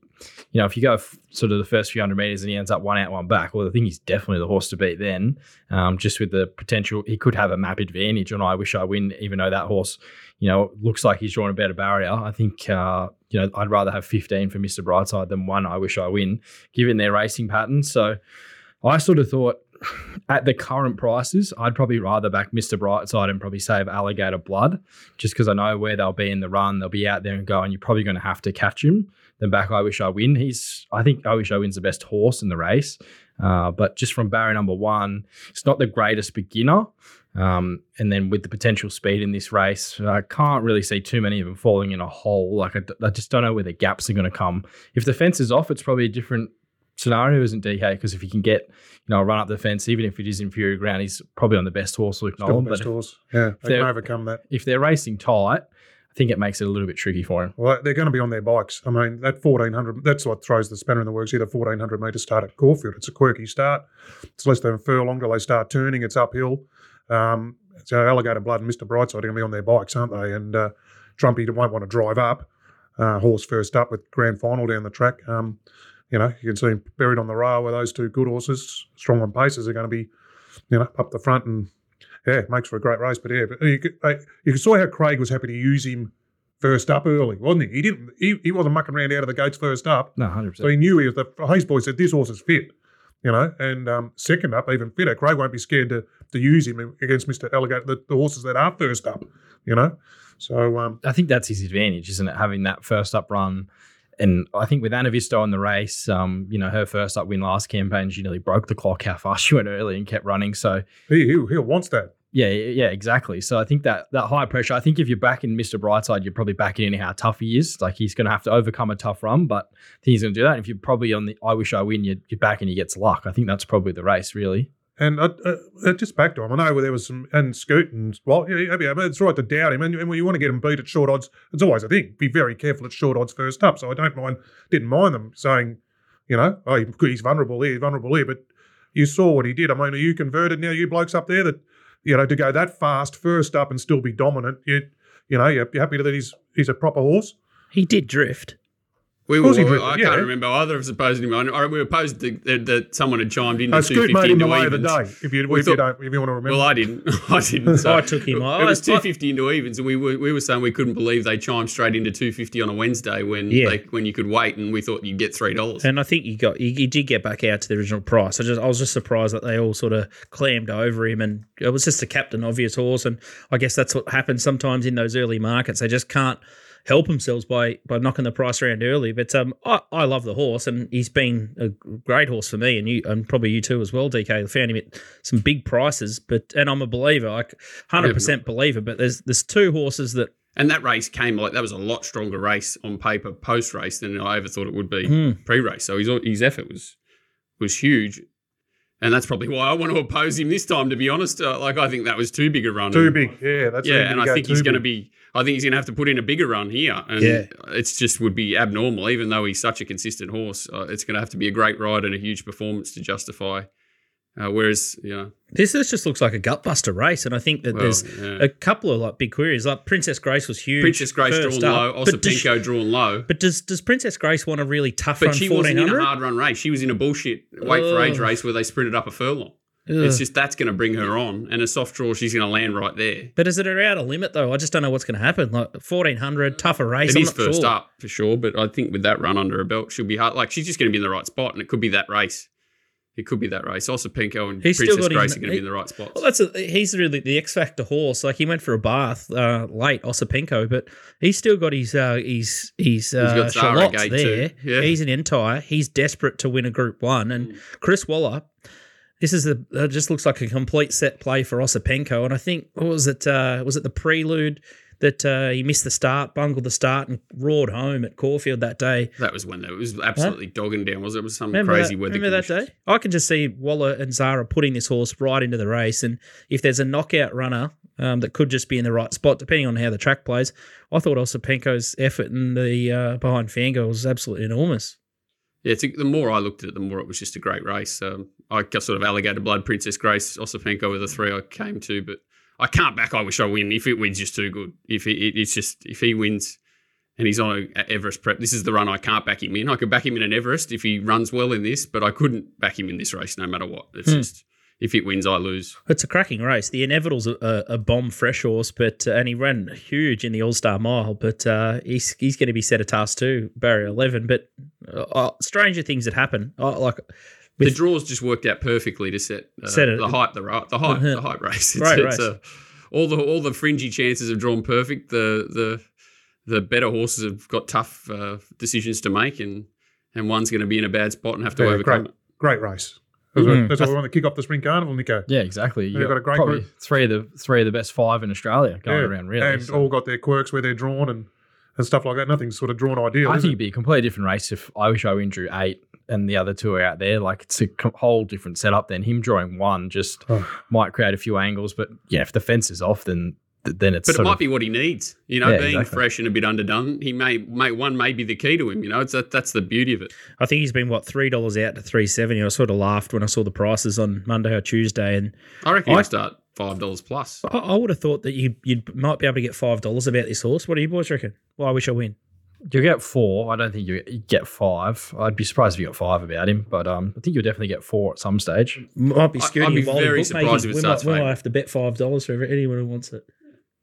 [SPEAKER 5] you know, if you go f- sort of the first few hundred meters and he ends up one out, one back, well, I think he's definitely the horse to beat then. Um, just with the potential, he could have a map advantage. And I wish I win, even though that horse, you know, looks like he's drawn a better barrier. I think, uh, you know, I'd rather have 15 for Mr. Brightside than one. I wish I win, given their racing pattern. So I sort of thought at the current prices, I'd probably rather back Mr. Brightside and probably save Alligator Blood, just because I know where they'll be in the run. They'll be out there and go, and you're probably going to have to catch him. Then back, I wish I win. He's, I think, I wish I win's the best horse in the race. Uh, but just from barrier number one, it's not the greatest beginner. Um, and then with the potential speed in this race, I can't really see too many of them falling in a hole. Like I, I just don't know where the gaps are going to come. If the fence is off, it's probably a different scenario, isn't DK? Because if he can get, you know, run up the fence, even if it is inferior ground, he's probably on the best horse, Luke
[SPEAKER 4] Still
[SPEAKER 5] Nolan.
[SPEAKER 4] the
[SPEAKER 5] But
[SPEAKER 4] best horse. Yeah, they can overcome that.
[SPEAKER 5] if they're racing tight, I think it makes it a little bit tricky for him.
[SPEAKER 4] Well, they're going to be on their bikes. I mean, that 1400, that's what throws the spanner in the works here, the 1400 metre start at Caulfield. It's a quirky start. It's less than a furlong till they start turning. It's uphill. Um, so Alligator Blood and Mr. Brightside are going to be on their bikes, aren't they? And uh, Trumpy won't want to drive up. Uh, horse first up with grand final down the track. Um, you know, you can see him buried on the rail where those two good horses. Strong on paces are going to be, you know, up the front and yeah, makes for a great race. But yeah, but you could, you saw how Craig was happy to use him first up early, wasn't he? He didn't. He, he wasn't mucking around out of the gates first up.
[SPEAKER 5] No, hundred percent.
[SPEAKER 4] So he knew he was the Hayes boy said this horse is fit, you know, and um, second up even fitter. Craig won't be scared to to use him against Mister Alligator, the, the horses that are first up, you know. So um,
[SPEAKER 5] I think that's his advantage, isn't it? Having that first up run. And I think with Anavisto in the race, um, you know, her first up win last campaign, she nearly broke the clock how fast <laughs> she went early and kept running. So
[SPEAKER 4] he he, he wants that.
[SPEAKER 5] Yeah, yeah, exactly. So I think that that high pressure. I think if you're backing Mr. Brightside, you're probably backing in how tough he is. Like he's going to have to overcome a tough run, but I think he's going to do that. And if you're probably on the I wish I win, you're, you're backing he gets luck. I think that's probably the race, really.
[SPEAKER 4] And uh, uh, just back to him, I know where there was some and Scoot and well, yeah, yeah, yeah, it's right to doubt him. And, and when you want to get him beat at short odds, it's always a thing. Be very careful at short odds first up. So I don't mind, didn't mind them saying, you know, oh, he's vulnerable here, vulnerable here. But you saw what he did. I mean, are you converted now? You blokes up there that, you know, to go that fast first up and still be dominant. You, you know, you're happy that he's he's a proper horse.
[SPEAKER 2] He did drift.
[SPEAKER 3] We were,
[SPEAKER 4] course he drifted,
[SPEAKER 3] I
[SPEAKER 4] yeah.
[SPEAKER 3] can't remember either of us opposing him. I, we were opposed that, that, that someone had chimed in
[SPEAKER 4] Uh,
[SPEAKER 3] to
[SPEAKER 4] Scoot made him the
[SPEAKER 3] into
[SPEAKER 4] of the day. If you
[SPEAKER 3] We
[SPEAKER 4] if you don't if you want to remember.
[SPEAKER 3] Well, I didn't. <laughs> I didn't. <laughs> So
[SPEAKER 2] I took him.
[SPEAKER 3] It was 250 into evens, and we were we were saying we couldn't believe they chimed straight into 250 on a Wednesday when
[SPEAKER 2] Yeah.
[SPEAKER 3] they, when you could wait, and we thought you'd get three dollars.
[SPEAKER 2] And I think you got you, you did get back out to the original price. I just I was just surprised that they all sort of clammed over him, and it was just a captain obvious horse. And I guess that's what happens sometimes in those early markets. They just can't help themselves by by knocking the price around early. But um, I, I love the horse, and he's been a great horse for me, and you and probably you too as well, DK. I found him at some big prices, but and I'm a believer, like hundred percent believer. But there's there's two horses that
[SPEAKER 3] And that race came like that was a lot stronger race on paper post race than I ever thought it would be
[SPEAKER 2] Hmm.
[SPEAKER 3] pre race. So his his effort was was huge, and that's probably why I want to oppose him this time. To be honest, uh, like I think that was too big a run.
[SPEAKER 4] too
[SPEAKER 3] And-
[SPEAKER 4] big. Yeah, that's
[SPEAKER 3] yeah, and I think he's going to be. I think he's going to have to put in a bigger run here, and
[SPEAKER 2] Yeah.
[SPEAKER 3] it's just would be abnormal. Even though he's such a consistent horse, uh, it's going to have to be a great ride and a huge performance to justify. Uh, whereas, you know,
[SPEAKER 2] this, this just looks like a gutbuster race, and I think that
[SPEAKER 3] well,
[SPEAKER 2] there's
[SPEAKER 3] yeah.
[SPEAKER 2] a couple of like big queries. Like Princess Grace was huge.
[SPEAKER 3] Princess Grace drawn
[SPEAKER 2] up,
[SPEAKER 3] low,
[SPEAKER 2] but does,
[SPEAKER 3] Osipenko drawn low.
[SPEAKER 2] but does does Princess Grace want a really tough
[SPEAKER 3] But
[SPEAKER 2] run
[SPEAKER 3] she wasn't in a hard run race. She was in a bullshit wait for age race where they sprinted up a furlong. It's just that's going to bring her on, and a soft draw, she's going to land right there.
[SPEAKER 2] But is it around a limit though? I just don't know what's going to happen. Like fourteen hundred, tougher race.
[SPEAKER 3] It
[SPEAKER 2] I'm
[SPEAKER 3] is first
[SPEAKER 2] sure.
[SPEAKER 3] up for sure, but I think with that run under her belt, she'll be hard. Like she's just going to be in the right spot, and it could be that race. It could be that race. Osipenko and
[SPEAKER 2] He's
[SPEAKER 3] Princess
[SPEAKER 2] got his-
[SPEAKER 3] are going to be in the right spots.
[SPEAKER 2] Well, that's a, he's really the X factor horse. Like he went for a bath uh, late, Osipenko, but he's still got his uh, his his uh, Charlotte's there.
[SPEAKER 3] Yeah.
[SPEAKER 2] He's an entire. He's desperate to win a Group One, and Chris Waller. This is the uh, just looks like a complete set play for Osipenko, and I think what was it? Uh, was it the prelude that uh, he missed the start, bungled the start, and roared home at Caulfield that day?
[SPEAKER 3] that was when it was absolutely dogging down. Was it? it was some
[SPEAKER 2] Remember
[SPEAKER 3] crazy
[SPEAKER 2] that,
[SPEAKER 3] weather
[SPEAKER 2] remember that day? I can just see Waller and Zahra putting this horse right into the race, and if there's a knockout runner um, that could just be in the right spot, depending on how the track plays, I thought Osipenko's effort in the uh, behind Fangirl was absolutely enormous.
[SPEAKER 3] Yeah, it's, the more I looked at it, the more it was just a great race. Um, I got sort of alligator blood, Princess Grace, Osipenko were the three I came to, but I can't back. I wish I win. If it wins, just too good. If it- it's just if he wins and he's on a Everest prep, this is the run I can't back him in. I could back him in an Everest if he runs well in this, but I couldn't back him in this race no matter what. It's
[SPEAKER 2] Hmm.
[SPEAKER 3] just if it wins, I lose.
[SPEAKER 2] It's a cracking race. The Inevitable's a, a, a bomb fresh horse, but uh, and he ran huge in the All Star Mile, but uh, he's he's going to be set a task too, barrier eleven. But uh, uh, stranger things that happen, uh, like
[SPEAKER 3] the
[SPEAKER 2] With-
[SPEAKER 3] draws just worked out perfectly to set, uh,
[SPEAKER 2] Set it-
[SPEAKER 3] the hype, the ri- the hype,
[SPEAKER 2] Uh-huh.
[SPEAKER 3] the hype race. <laughs> It's,
[SPEAKER 2] Right,
[SPEAKER 3] it's
[SPEAKER 2] right.
[SPEAKER 3] a- all the all the fringy chances have drawn perfect. The the the better horses have got tough uh, decisions to make, and and one's going to be in a bad spot and have to
[SPEAKER 4] Yeah,
[SPEAKER 3] overcome
[SPEAKER 4] great.
[SPEAKER 3] it.
[SPEAKER 4] Great race. That's,
[SPEAKER 2] Mhm.
[SPEAKER 4] what, that's why we want to kick off the spring carnival, Nico.
[SPEAKER 5] Yeah, exactly. You
[SPEAKER 4] They've got a great group.
[SPEAKER 5] three of the three of the best five in Australia going
[SPEAKER 4] Yeah,
[SPEAKER 5] around, really.
[SPEAKER 4] and
[SPEAKER 5] So
[SPEAKER 4] all got their quirks where they're drawn and, and stuff like that. Nothing's sort of drawn ideal.
[SPEAKER 5] I think
[SPEAKER 4] it?
[SPEAKER 5] it'd be a completely different race if I wish I win drew eight and the other two are out there. Like it's a whole different setup. Then him drawing one just
[SPEAKER 4] Oh.
[SPEAKER 5] might create a few angles, but yeah, if the fence is off, then then it's
[SPEAKER 3] But it might
[SPEAKER 5] of,
[SPEAKER 3] be what he needs. You know,
[SPEAKER 5] Yeah,
[SPEAKER 3] being
[SPEAKER 5] exactly.
[SPEAKER 3] fresh and a bit underdone. He may, may one may be the key to him. You know, it's that, that's the beauty of it.
[SPEAKER 2] I think he's been what three dollars out to three seventy. I sort of laughed when I saw the prices on Monday or Tuesday, and
[SPEAKER 3] I reckon
[SPEAKER 2] I-
[SPEAKER 3] he'll start five dollars plus.
[SPEAKER 2] I, I would have thought that you you might be able to get five dollars about this horse. What do you boys reckon? Well, I wish I win.
[SPEAKER 5] you get four. I don't think you you get five. I'd be surprised if you got five about him, but um, I think you'll definitely get four at some stage.
[SPEAKER 2] Might be
[SPEAKER 3] I-
[SPEAKER 2] skewing
[SPEAKER 3] I'd be very surprised if it
[SPEAKER 2] we
[SPEAKER 3] starts
[SPEAKER 2] might, we might have to bet five dollars for anyone who wants it.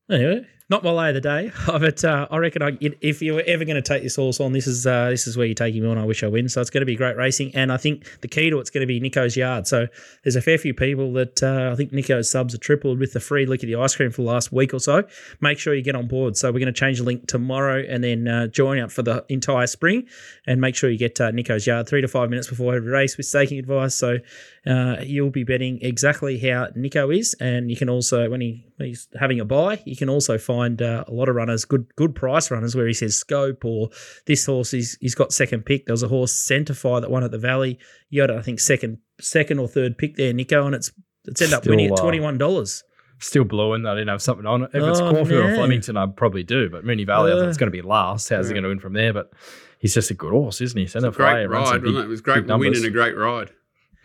[SPEAKER 2] Anyway, not my lay of the day, <laughs> but uh, I reckon I, if you were ever going to take this horse on, this is uh, this is where you take him on. I wish I win. So it's going to be great racing, and I think the key to it's going to be Nico's yard. So there's a fair few people that uh, I think Nico's subs are tripled with the free lick of the ice cream for the last week or so. Make sure you get on board. So we're going to change the link tomorrow, and then uh, join up for the entire spring, and make sure you get uh, Nico's yard three to five minutes before every race with staking advice. So uh, you'll be betting exactly how Nico is, and you can also when he when he's having a buy, you can also find uh, a lot of runners, good good price runners, where he says scope or this horse he's he's got second pick. There was a horse Centify that won at the Valley. You got I think second second or third pick there, Nico, and it's it's ended up
[SPEAKER 5] Still,
[SPEAKER 2] winning at
[SPEAKER 5] uh,
[SPEAKER 2] twenty one dollars.
[SPEAKER 5] Still blowing. I didn't have something on it. If it's
[SPEAKER 2] Oh,
[SPEAKER 5] Caulfield
[SPEAKER 2] no.
[SPEAKER 5] or Flemington, I probably do. But Moonee Valley, I
[SPEAKER 2] Uh,
[SPEAKER 5] think it's going to be last. How's he going to win from there? But he's just a good horse, isn't he? Center
[SPEAKER 3] Great ride, wasn't it? It was great win and a great ride.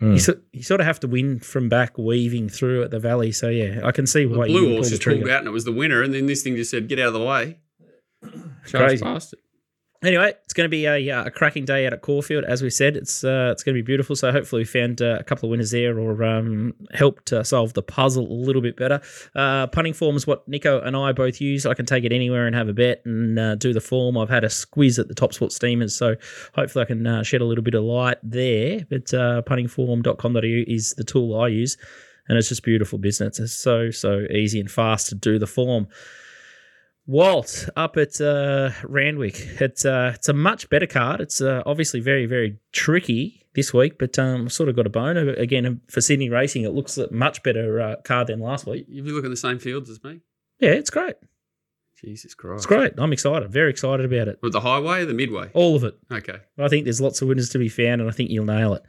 [SPEAKER 2] You, hmm. so, you sort of have to win from back, weaving through at the Valley. So yeah, I can see
[SPEAKER 3] The
[SPEAKER 2] why you
[SPEAKER 3] blue
[SPEAKER 2] would
[SPEAKER 3] horse just pulled out and it was the winner, and then this thing just said, "Get out of the way." Charged
[SPEAKER 2] Crazy.
[SPEAKER 3] past it.
[SPEAKER 2] Anyway, it's going to be a, uh, a cracking day out at Caulfield, as we said. It's uh, it's going to be beautiful. So hopefully we found uh, a couple of winners there, or um, helped uh, solve the puzzle a little bit better. Uh, punting form is what Nico and I both use. I can take it anywhere and have a bet and do the form. I've had a squeeze at the Top Sport Steamers, so hopefully I can shed a little bit of light there. But uh, puntingform.com.au is the tool I use, and it's just beautiful business. It's so so easy and fast to do the form. Walt up at uh, Randwick. It's uh, it's a much better card. It's uh, obviously very very tricky this week, but um, I've sort of got a bone again for Sydney racing. It looks a much better uh, card than last week.
[SPEAKER 3] If You look at the same fields as me.
[SPEAKER 2] Yeah, it's great.
[SPEAKER 3] Jesus Christ!
[SPEAKER 2] It's great. I'm excited. Very excited about it.
[SPEAKER 3] With the highway, or the midway.
[SPEAKER 2] All of it.
[SPEAKER 3] Okay.
[SPEAKER 2] I think there's lots of winners to be found, and I think you'll nail it.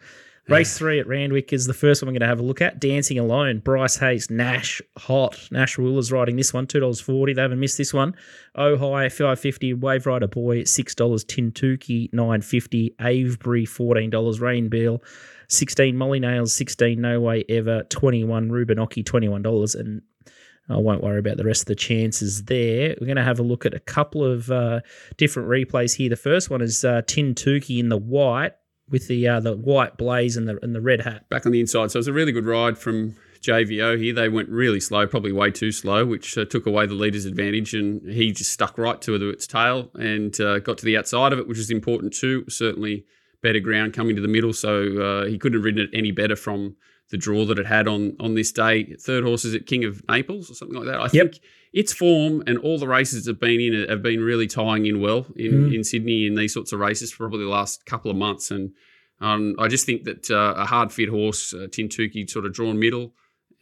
[SPEAKER 2] Race three at Randwick is the first one we're going to have a look at. Dancing Alone, Bryce Hayes, Nash, hot. Nash Rawiller's riding this one, $2.40. They haven't missed this one. Oh High, 550 Wave Rider Boy, $6. Tintuki, 950 Avebury, $14. Rain Bill, 16 Molly Nails, 16 No Way Ever, 21 Rubinoki, $21. And I won't worry about the rest of the chances there. We're going to have a look at a couple of uh, different replays here. The first one is uh, in the white with the uh, the white blaze and the and the red hat.
[SPEAKER 3] Back on the inside. So it was a really good ride from JVO here. They went really slow, probably way too slow, which uh, took away the leader's advantage. And he just stuck right to its tail and uh, got to the outside of it, which is important too. Certainly better ground coming to the middle. So uh, he couldn't have ridden it any better from the draw that it had on on this day. Third horse is at King of Naples or something like that. I think its form and all the races have been in have been really tying in well in, in Sydney in these sorts of races for probably the last couple of months. And um, I just think that uh, a hard fit horse, uh, Tintuki, sort of drawn middle.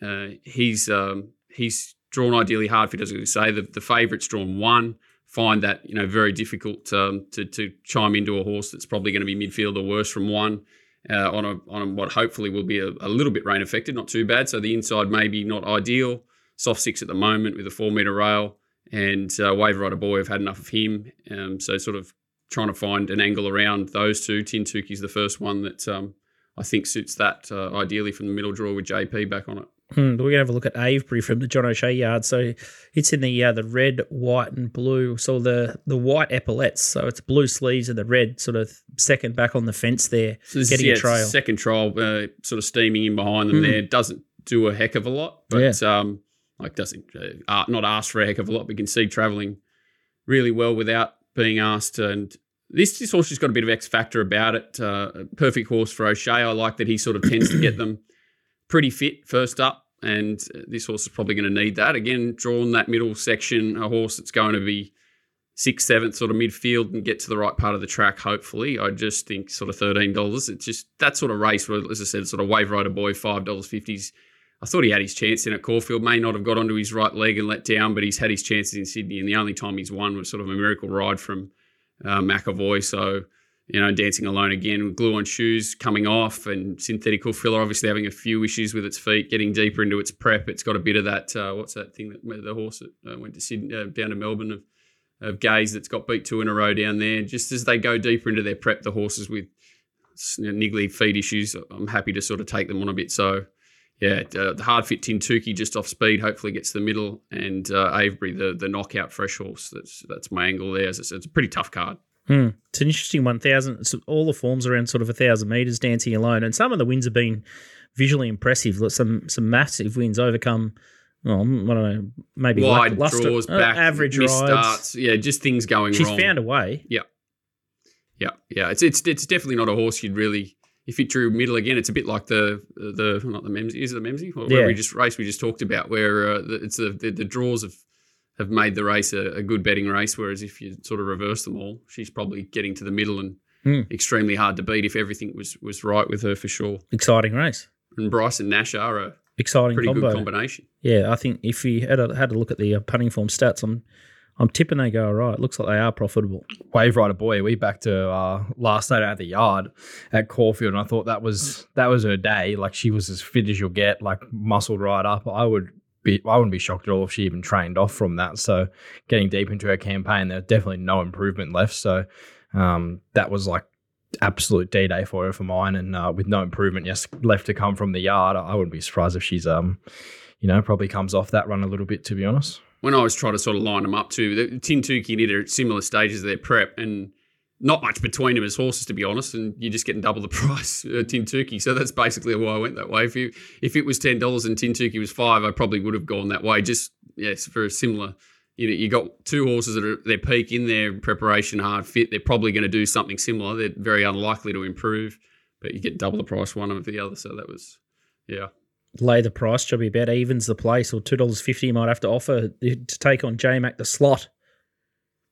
[SPEAKER 3] Uh, he's um, he's drawn ideally hard fit, as I say. The, the favourite's drawn one. Find that you know very difficult um, to to chime into a horse that's probably going to be midfield or worse from one. Uh, on a on what hopefully will be a, a little bit rain affected, not too bad. So the inside maybe not ideal. Soft six at the moment with a four meter rail, and uh, Wave Rider Boy have had enough of him. Um, so sort of trying to find an angle around those two. Tintuki's the first one that um, I think suits that uh, ideally from the middle draw with JP back on it.
[SPEAKER 2] Hmm, we're gonna have a look at Avebury from the John O'Shea yard. So it's in the uh, the red, white, and blue. So the the white epaulets. So it's blue sleeves and the red sort of second back on the fence there,
[SPEAKER 3] So
[SPEAKER 2] getting
[SPEAKER 3] is, yeah,
[SPEAKER 2] a trail.
[SPEAKER 3] second trial, uh, sort of steaming in behind them
[SPEAKER 2] Hmm.
[SPEAKER 3] there. Doesn't do a heck of a lot, but um, like doesn't uh, not ask for a heck of a lot. We can see traveling really well without being asked. And this this horse has got a bit of X factor about it. Uh, perfect horse for O'Shea. I like that he sort of tends to get them pretty fit first up. And uh, this horse is probably going to need that. Again, drawn that middle section, a horse that's going to be sixth, seventh sort of midfield and get to the right part of the track, hopefully. I just think sort of $13. It's just that sort of race where, as I said, sort of wave rider boy, $5.50s. I thought he had his chance in at Caulfield. May not have got onto his right leg and let down, but he's had his chances in Sydney. And the only time he's won was sort of a miracle ride from uh, McEvoy. So you know, dancing alone again with glue on shoes coming off and synthetic hoof filler obviously having a few issues with its feet, getting deeper into its prep. It's got a bit of that, uh, what's that thing that the horse that uh, went to Sydney, uh, down to Melbourne of, of Gaze that's got beat two in a row down there. Just as they go deeper into their prep, the horses with niggly feet issues, I'm happy to sort of take them on a bit. So, yeah, uh, the hard fit Tintuki just off speed, hopefully gets the middle, and uh, Avebury the the knockout fresh horse. That's that's my angle there. As I said, it's a pretty tough card.
[SPEAKER 2] Hmm. It's an interesting. Thousand. So all the forms around sort of a thousand meters dancing alone, and some of the wins have been visually impressive. Some some massive wins overcome. Well, I don't know, maybe
[SPEAKER 3] Wide
[SPEAKER 2] luster,
[SPEAKER 3] draws,
[SPEAKER 2] uh,
[SPEAKER 3] back,
[SPEAKER 2] average rides.
[SPEAKER 3] starts. Yeah, just things going on.
[SPEAKER 2] She's
[SPEAKER 3] wrong.
[SPEAKER 2] found a way.
[SPEAKER 3] Yeah, yeah, yeah. It's it's it's definitely not a horse you'd really. If it drew middle again, it's a bit like the the not the Memsie. Is it the Memsie? Or
[SPEAKER 2] Yeah.
[SPEAKER 3] we just race we just talked about, where uh, the, it's the, the the draws have have made the race a, a good betting race. Whereas if you sort of reverse them all, she's probably getting to the middle and
[SPEAKER 2] Hmm.
[SPEAKER 3] extremely hard to beat if everything was was right with her for sure.
[SPEAKER 2] Exciting race.
[SPEAKER 3] And Bryce and Nash are a
[SPEAKER 2] Exciting
[SPEAKER 3] pretty
[SPEAKER 2] combo.
[SPEAKER 3] good combination.
[SPEAKER 2] Yeah, I think if you had a, had a look at the uh, punting form stats, I'm I'm tipping they go all right. Looks like they are profitable.
[SPEAKER 5] Wave Rider Boy, we back to uh, last night at the yard at Caulfield, and I thought that was that was her day. Like she was as fit as you'll get, like muscled right up. I would be, I wouldn't be shocked at all if she even trained off from that. So getting deep into her campaign, there's definitely no improvement left. So um, that was like absolute D day for her for mine, and uh, with no improvement yes left to come from the yard, I wouldn't be surprised if she's um, you know, probably comes off that run a little bit. To be honest.
[SPEAKER 3] When I was trying to sort of line them up to the Tintuki are at similar stages of their prep and not much between them as horses, to be honest, and you're just getting double the <laughs> price, uh, Tintuki. So that's basically why I went that way. If you, if it was ten dollars and Tintuki was five, I probably would have gone that way. Just yes, for a similar. You know, you got two horses that are at their peak in their preparation, hard fit. They're probably going to do something similar. They're very unlikely to improve, but you get double the price one of the other. So that was, yeah.
[SPEAKER 2] Lay the price, Jobby about evens the place, or two dollars fifty you might have to offer to take on J Mac the slot.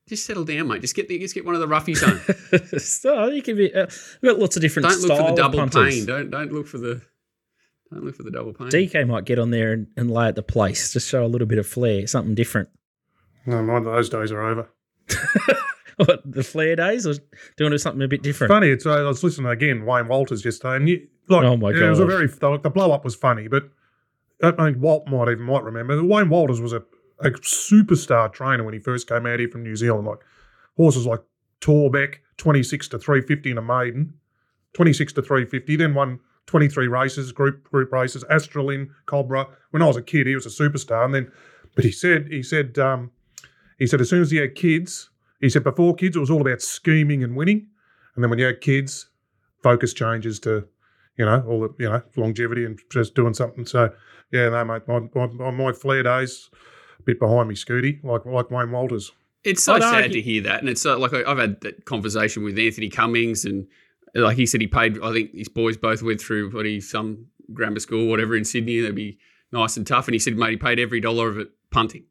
[SPEAKER 3] Just settle down, mate. Just get the, just get one of the roughies on. <laughs>
[SPEAKER 2] so you can be uh, we've got lots of different.
[SPEAKER 3] don't look for the double
[SPEAKER 2] punters.
[SPEAKER 3] pain. Don't don't look for the don't look for the double pain.
[SPEAKER 2] DK might get on there and, and lay at the place, just show a little bit of flair, something different.
[SPEAKER 4] No, mind those days are over. <laughs> <laughs>
[SPEAKER 2] What the flair days, or do you want to do something a bit different?
[SPEAKER 4] Funny, it's I was listening again. Wayne Walters yesterday, and you, like,
[SPEAKER 2] Oh my
[SPEAKER 4] it was a very the, the blow up was funny, but I mean, Walt might even might remember. Wayne Walters was a, a superstar trainer when he first came out here from New Zealand. Like horses like Torbeck, twenty six to three fifty in a maiden, twenty six to three fifty. Then won twenty three races, group group races. Astralin, Cobra. When I was a kid, he was a superstar, and then, but he said he said um, he said as soon as he had kids, he said before kids it was all about scheming and winning, and then when you had kids, focus changes to, you know, all the you know longevity and just doing something. So yeah, no mate, my, my, on my flair days, a bit behind me, Scooty, like like Wayne Walters.
[SPEAKER 3] It's so
[SPEAKER 2] I'd
[SPEAKER 3] sad
[SPEAKER 2] argue-
[SPEAKER 3] to hear that, and it's so, like I- I've had that conversation with Anthony Cummings, and like he said, he paid. I think his boys both went through what he some grammar school, whatever in Sydney. and They'd be nice and tough, and he said, mate, he paid every dollar of it punting.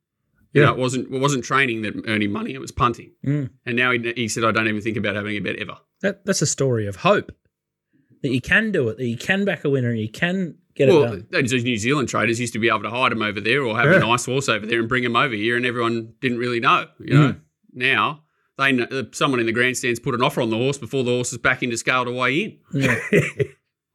[SPEAKER 3] You
[SPEAKER 4] Yeah.
[SPEAKER 3] know, it wasn't it wasn't training that earned him money; it was punting.
[SPEAKER 2] Mm.
[SPEAKER 3] And now he, he said, I don't even think about having a bet ever.
[SPEAKER 2] That, that's a story of hope that you can do it, that you can back a winner, and you can get it
[SPEAKER 3] Well,
[SPEAKER 2] done.
[SPEAKER 3] those New Zealand traders used to be able to hide them over there or have
[SPEAKER 4] Yeah.
[SPEAKER 3] a nice horse over there and bring them over here, and everyone didn't really know. You know,
[SPEAKER 2] Mm.
[SPEAKER 3] now they know, uh, someone in the grandstands put an offer on the horse before the horse is back into scale to weigh in.
[SPEAKER 2] Yeah. <laughs>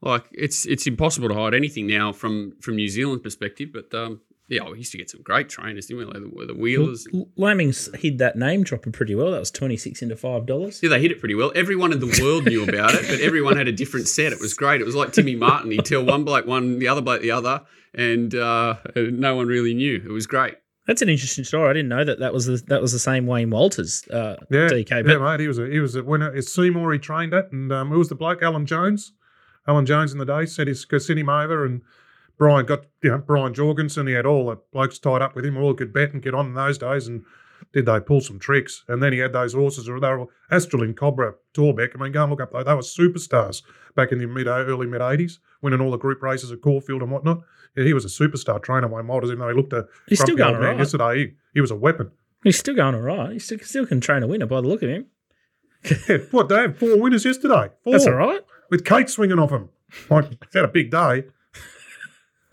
[SPEAKER 3] Like it's it's impossible to hide anything now from from New Zealand perspective. But um, yeah, we used to get some great trainers, didn't we? Like the, the Wheelers.
[SPEAKER 2] L- Lambing's hid that name dropper pretty well. That was twenty six into five dollars.
[SPEAKER 3] Yeah, they hit it pretty well. Everyone in the world knew about it, but everyone had a different set. It was great. It was like Timmy Martin. He'd tell one bloke one, the other bloke the other, and uh, no one really knew. It was great.
[SPEAKER 2] That's an interesting story. I didn't know that that was the, that was the same Wayne Walters uh,
[SPEAKER 4] Yeah,
[SPEAKER 2] DK. But
[SPEAKER 4] yeah, mate. He was a he was a winner. It's Seymour he trained at, and um, who was the bloke? Alan Jones. Alan Jones in the day said he's could send him over, and Brian got you know Brian Jorgensen. He had all the blokes tied up with him, all could bet and get on in those days. And did they pull some tricks? And then he had those horses, or they were Astralin, Cobra, Torbeck. I mean, go and look up those. They were superstars back in the mid early mid eighties, winning all the group races at Caulfield and whatnot. Yeah, he was a superstar trainer, Wayne Walters, even though he looked a
[SPEAKER 2] He's still going
[SPEAKER 4] old man
[SPEAKER 2] right.
[SPEAKER 4] yesterday. He, he was a weapon.
[SPEAKER 2] he's still going all right. He still, still can train a winner by the look of him.
[SPEAKER 4] Yeah, what they had four winners yesterday. Four.
[SPEAKER 2] That's all right.
[SPEAKER 4] With Kate swinging off him. Like, had a big day.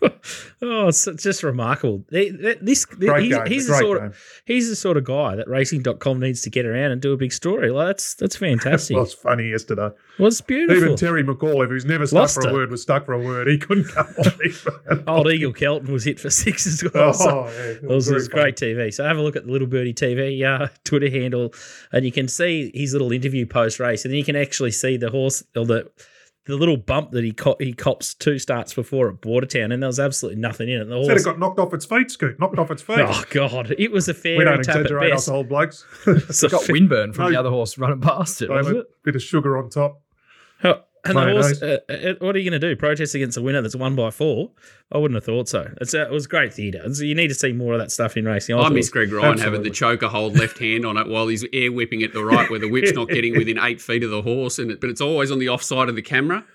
[SPEAKER 4] <laughs>
[SPEAKER 2] oh, it's just remarkable. This,
[SPEAKER 4] Great
[SPEAKER 2] he's, he's the sort
[SPEAKER 4] game.
[SPEAKER 2] of he's the sort of guy that racing.com needs to get around and do a big story. Like that's that's fantastic. <laughs> Well,
[SPEAKER 4] was funny yesterday.
[SPEAKER 2] it's beautiful.
[SPEAKER 4] Even Terry McAuliffe, who's never stuck
[SPEAKER 2] Lost
[SPEAKER 4] for a
[SPEAKER 2] it.
[SPEAKER 4] word, was stuck for a word. He couldn't come on. <laughs>
[SPEAKER 2] Old Eagle Kelton was hit for six as well.
[SPEAKER 4] oh,
[SPEAKER 2] so
[SPEAKER 4] yeah.
[SPEAKER 2] it was, it was great TV. So have a look at the Little Birdie TV uh, Twitter handle, and you can see his little interview post race, and then you can actually see the horse or the the little bump that he co- he cops two starts before at Bordertown, and there was absolutely nothing in it. The
[SPEAKER 4] Said
[SPEAKER 2] horse,
[SPEAKER 4] it got knocked off its feet, Scoot. Knocked off its feet. <laughs>
[SPEAKER 2] oh god, it was a
[SPEAKER 4] fair.
[SPEAKER 2] we
[SPEAKER 4] don't
[SPEAKER 2] tap
[SPEAKER 4] exaggerate us old blokes. <laughs>
[SPEAKER 2] It's a
[SPEAKER 5] got windburn from
[SPEAKER 4] No.
[SPEAKER 5] the other horse running past it, wasn't
[SPEAKER 4] a
[SPEAKER 5] it?
[SPEAKER 4] bit of sugar on top.
[SPEAKER 2] Oh, and the
[SPEAKER 4] Mayonnaise.
[SPEAKER 2] horse, uh, uh, what are you going to do? Protest against a winner that's won by four? I wouldn't have thought so. It's, uh, it was great theatre. You need to see more of that stuff in racing.
[SPEAKER 3] I
[SPEAKER 2] thought it
[SPEAKER 3] miss Greg Ryan having the choker hold left hand on it while he's air whipping it the right, where the whip's not <laughs> getting within eight feet of the horse, and it, but it's always on the offside of the camera.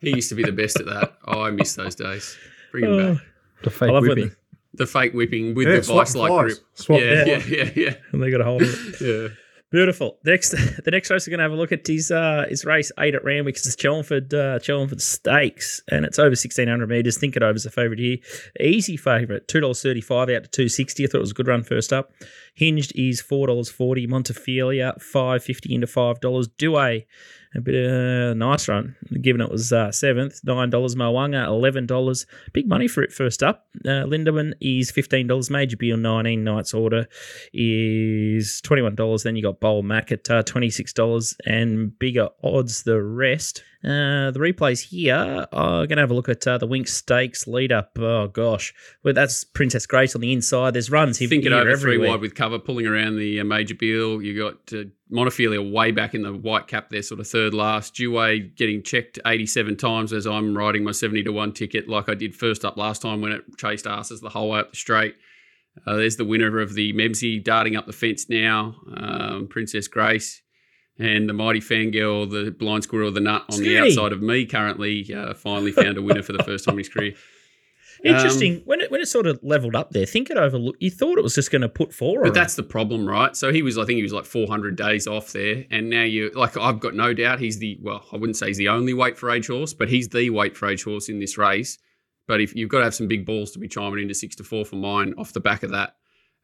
[SPEAKER 3] He used to be the best at that. <laughs> Oh, I miss those days. Bring him
[SPEAKER 2] Oh,
[SPEAKER 3] back.
[SPEAKER 5] The fake whipping.
[SPEAKER 3] The fake whipping with
[SPEAKER 4] Yeah,
[SPEAKER 3] the vice like grip.
[SPEAKER 4] Swap
[SPEAKER 3] Yeah, yeah, yeah, yeah,
[SPEAKER 2] and they got a hold of it.
[SPEAKER 3] yeah.
[SPEAKER 2] Beautiful. The next, <laughs> the next race we're going to have a look at is uh, is race eight at Randwick. It's the Chelmsford uh, Chelmsford Stakes, and it's over sixteen hundred meters. Think it over as a favourite here. Easy favourite, two dollars thirty five out to two sixty. I thought it was a good run first up. Hinged is four dollars forty. Montefilia five fifty into five dollars. Duais a bit of a nice run, given it was uh, seventh. Nine dollars. Mo'unga eleven dollars. Big money for it first up. Uh, Lindemann is fifteen dollars. Major Beal nineteen. Knight's Order is twenty one dollars. Then you got Bowl Mac at uh, twenty six dollars, and bigger odds the rest. Uh, the replays here are going to have a look at uh, the Wink Stakes lead up. Oh gosh, well that's Princess Grace on the inside. There's runs here,
[SPEAKER 3] Think it over three wide with cover, pulling around the uh, major Beal. You got uh, Montefilia way back in the white cap there, sort of third last. Duais getting checked 87 times as I'm riding my 70 to 1 ticket, like I did first up last time when it chased asses the whole way up the straight. Uh, there's the winner of the Memsie darting up the fence now, um, Princess Grace. And the mighty fangirl, the blind squirrel, the nut on the outside of me currently uh, finally found a winner for the first time in his career. <laughs>
[SPEAKER 2] Interesting. when it when it sort of leveled up there, think it over. look, You thought it was just going to put four.
[SPEAKER 3] But that's the problem, right? So he was, I think he was like 400 days off there. And now you, like, I've got no doubt he's the, well, I wouldn't say he's the only weight for age horse, but he's the weight for age horse in this race. But if you've got to have some big balls to be chiming into six to four for mine off the back of that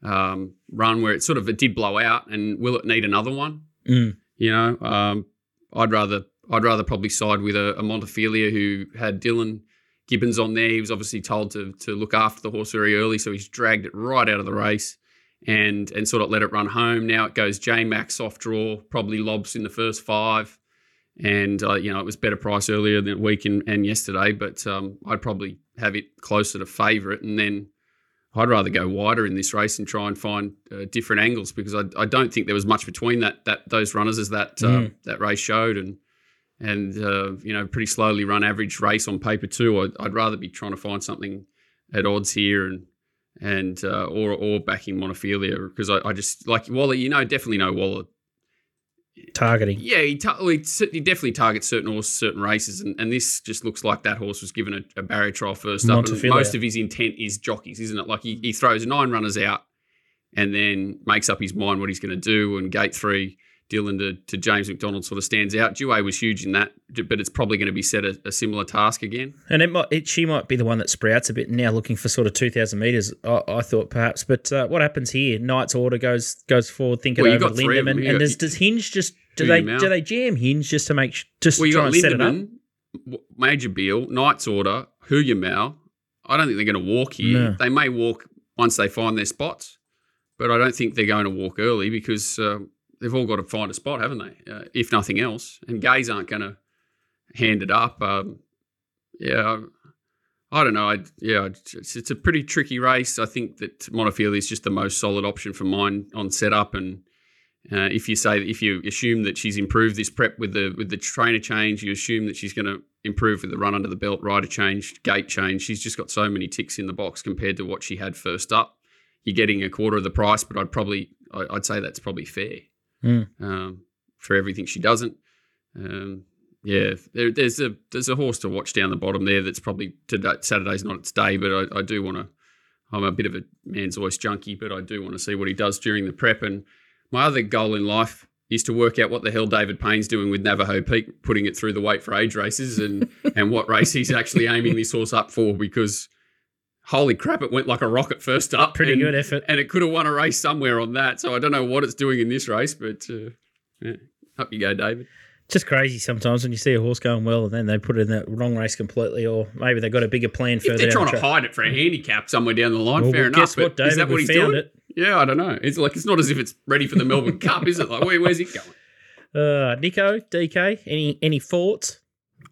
[SPEAKER 3] um, run where it sort of, it did blow out. And will it need another one?
[SPEAKER 2] Mm.
[SPEAKER 3] You know, um, I'd rather, I'd rather probably side with a, a Montefilia who had Dylan Gibbons on there. He was obviously told to to look after the horse very early, so he's dragged it right out of the race and and sort of let it run home. Now it goes J Max soft draw, probably lobs in the first five, and uh, you know it was better price earlier than week and, and yesterday, but um, I'd probably have it closer to favourite, and then I'd rather go wider in this race and try and find uh, different angles because I, I don't think there was much between that that those runners as that uh,
[SPEAKER 2] Mm.
[SPEAKER 3] that race showed, and and uh, you know pretty slowly run average race on paper too. I'd, I'd rather be trying to find something at odds here and and uh, or or backing Montefilia because I, I just like Waller. You know, definitely know Waller.
[SPEAKER 2] Targeting.
[SPEAKER 3] Yeah, he, ta- well, he, t- he definitely targets certain horses, certain races, and, and this just looks like that horse was given a, a barrier trial first up. And most of his intent is jockeys, isn't it? Like he, he throws nine runners out and then makes up his mind what he's going to do. And gate three, Dylan to, to James McDonald sort of stands out. Duais was huge in that, but it's probably going to be set a, a similar task again.
[SPEAKER 2] And it might, it, she might be the one that sprouts a bit now, looking for sort of two thousand meters. I, I thought perhaps, but uh, what happens here? Knight's order goes goes forward, thinking
[SPEAKER 3] Well,
[SPEAKER 2] over
[SPEAKER 3] got three
[SPEAKER 2] Lindemann,
[SPEAKER 3] them.
[SPEAKER 2] And
[SPEAKER 3] got-
[SPEAKER 2] does, does Hinge just do they do they jam Hinge just to make just
[SPEAKER 3] Well,
[SPEAKER 2] try and set it up?
[SPEAKER 3] Major Beal, Knight's Order, Huyamau. I don't think they're going to walk here.
[SPEAKER 2] No.
[SPEAKER 3] They may walk once they find their spots, but I don't think they're going to walk early because uh, they've all got to find a spot, haven't they? Uh, if nothing else, and Gays aren't going to hand it up. Um, yeah, I, I don't know. I, yeah, it's, it's a pretty tricky race. I think that Montefilia is just the most solid option for mine on setup and. Uh, if you say if you assume that she's improved this prep with the with the trainer change, you assume that she's going to improve with the run under the belt, rider change, gate change. She's just got so many ticks in the box compared to what she had first up. You're getting a quarter of the price, but I'd probably I'd say that's probably fair
[SPEAKER 2] Mm.
[SPEAKER 3] um, for everything she doesn't. Um, yeah, there, there's a there's a horse to watch down the bottom there. That's probably today, Saturday's not its day, but I, I do want to. I'm a bit of a man's voice junkie, but I do want to see what he does during the prep. And my other goal in life is to work out what the hell David Payne's doing with Navajo Peak, putting it through the weight for age races, and <laughs> and what race he's actually aiming this horse up for. Because holy crap, it went like a rocket first up.
[SPEAKER 2] Pretty
[SPEAKER 3] and-
[SPEAKER 2] good effort.
[SPEAKER 3] And it could have won a race somewhere on that. So I don't know what it's doing in this race, but uh, yeah. up you go, David.
[SPEAKER 2] Just crazy sometimes when you see a horse going well and then they put it in the wrong race completely, or maybe they got a bigger plan
[SPEAKER 3] If
[SPEAKER 2] further
[SPEAKER 3] they're trying
[SPEAKER 2] the
[SPEAKER 3] to hide it for a handicap somewhere down the line,
[SPEAKER 2] Well,
[SPEAKER 3] fair
[SPEAKER 2] well,
[SPEAKER 3] enough.
[SPEAKER 2] guess what,
[SPEAKER 3] but is that what he's doing?
[SPEAKER 2] it.
[SPEAKER 3] Yeah, I don't know. It's like it's not as if it's ready for the Melbourne Cup, is it? Like, where, where's it going? <laughs>
[SPEAKER 2] Uh, Nico, DK, any any thoughts?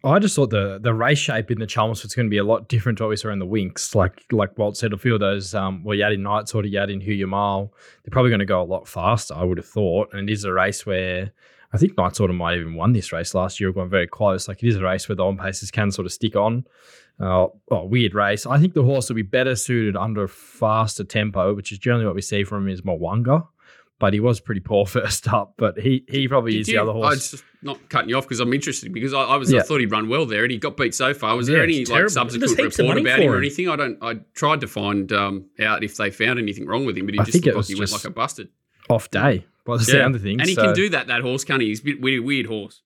[SPEAKER 5] I just thought the the race shape in the Chalmers was going to be a lot different to what we saw in the Winks. Like like Walt said, a few of those, um, well, Yadin Knight sort of Yadin Huya they're probably going to go a lot faster. I would have thought, and it is a race where I think Knight sort of might even won this race last year, or gone very close. Like it is a race where the on paces can sort of stick on. Uh, oh, weird race. I think the horse will be better suited under a faster tempo, which is generally what we see from him is Mo'unga. But he was pretty poor <laughs> first up. But he he probably
[SPEAKER 3] Did
[SPEAKER 5] is
[SPEAKER 3] you-
[SPEAKER 5] the other horse.
[SPEAKER 3] I just not cutting you off because I'm interested because I, I was I thought he'd run well there and he got beat so far. Was
[SPEAKER 2] Yeah,
[SPEAKER 3] there any like subsequent
[SPEAKER 2] There's heaps of
[SPEAKER 3] report about him or anything? I don't. I tried to find um, out if they found anything wrong with him, but he
[SPEAKER 5] I
[SPEAKER 3] just
[SPEAKER 5] think
[SPEAKER 3] looked like he went like a busted.
[SPEAKER 5] off day by the sound of things.
[SPEAKER 3] and he
[SPEAKER 5] so-
[SPEAKER 3] can do that. That horse, can't he? He's a bit weird, weird horse.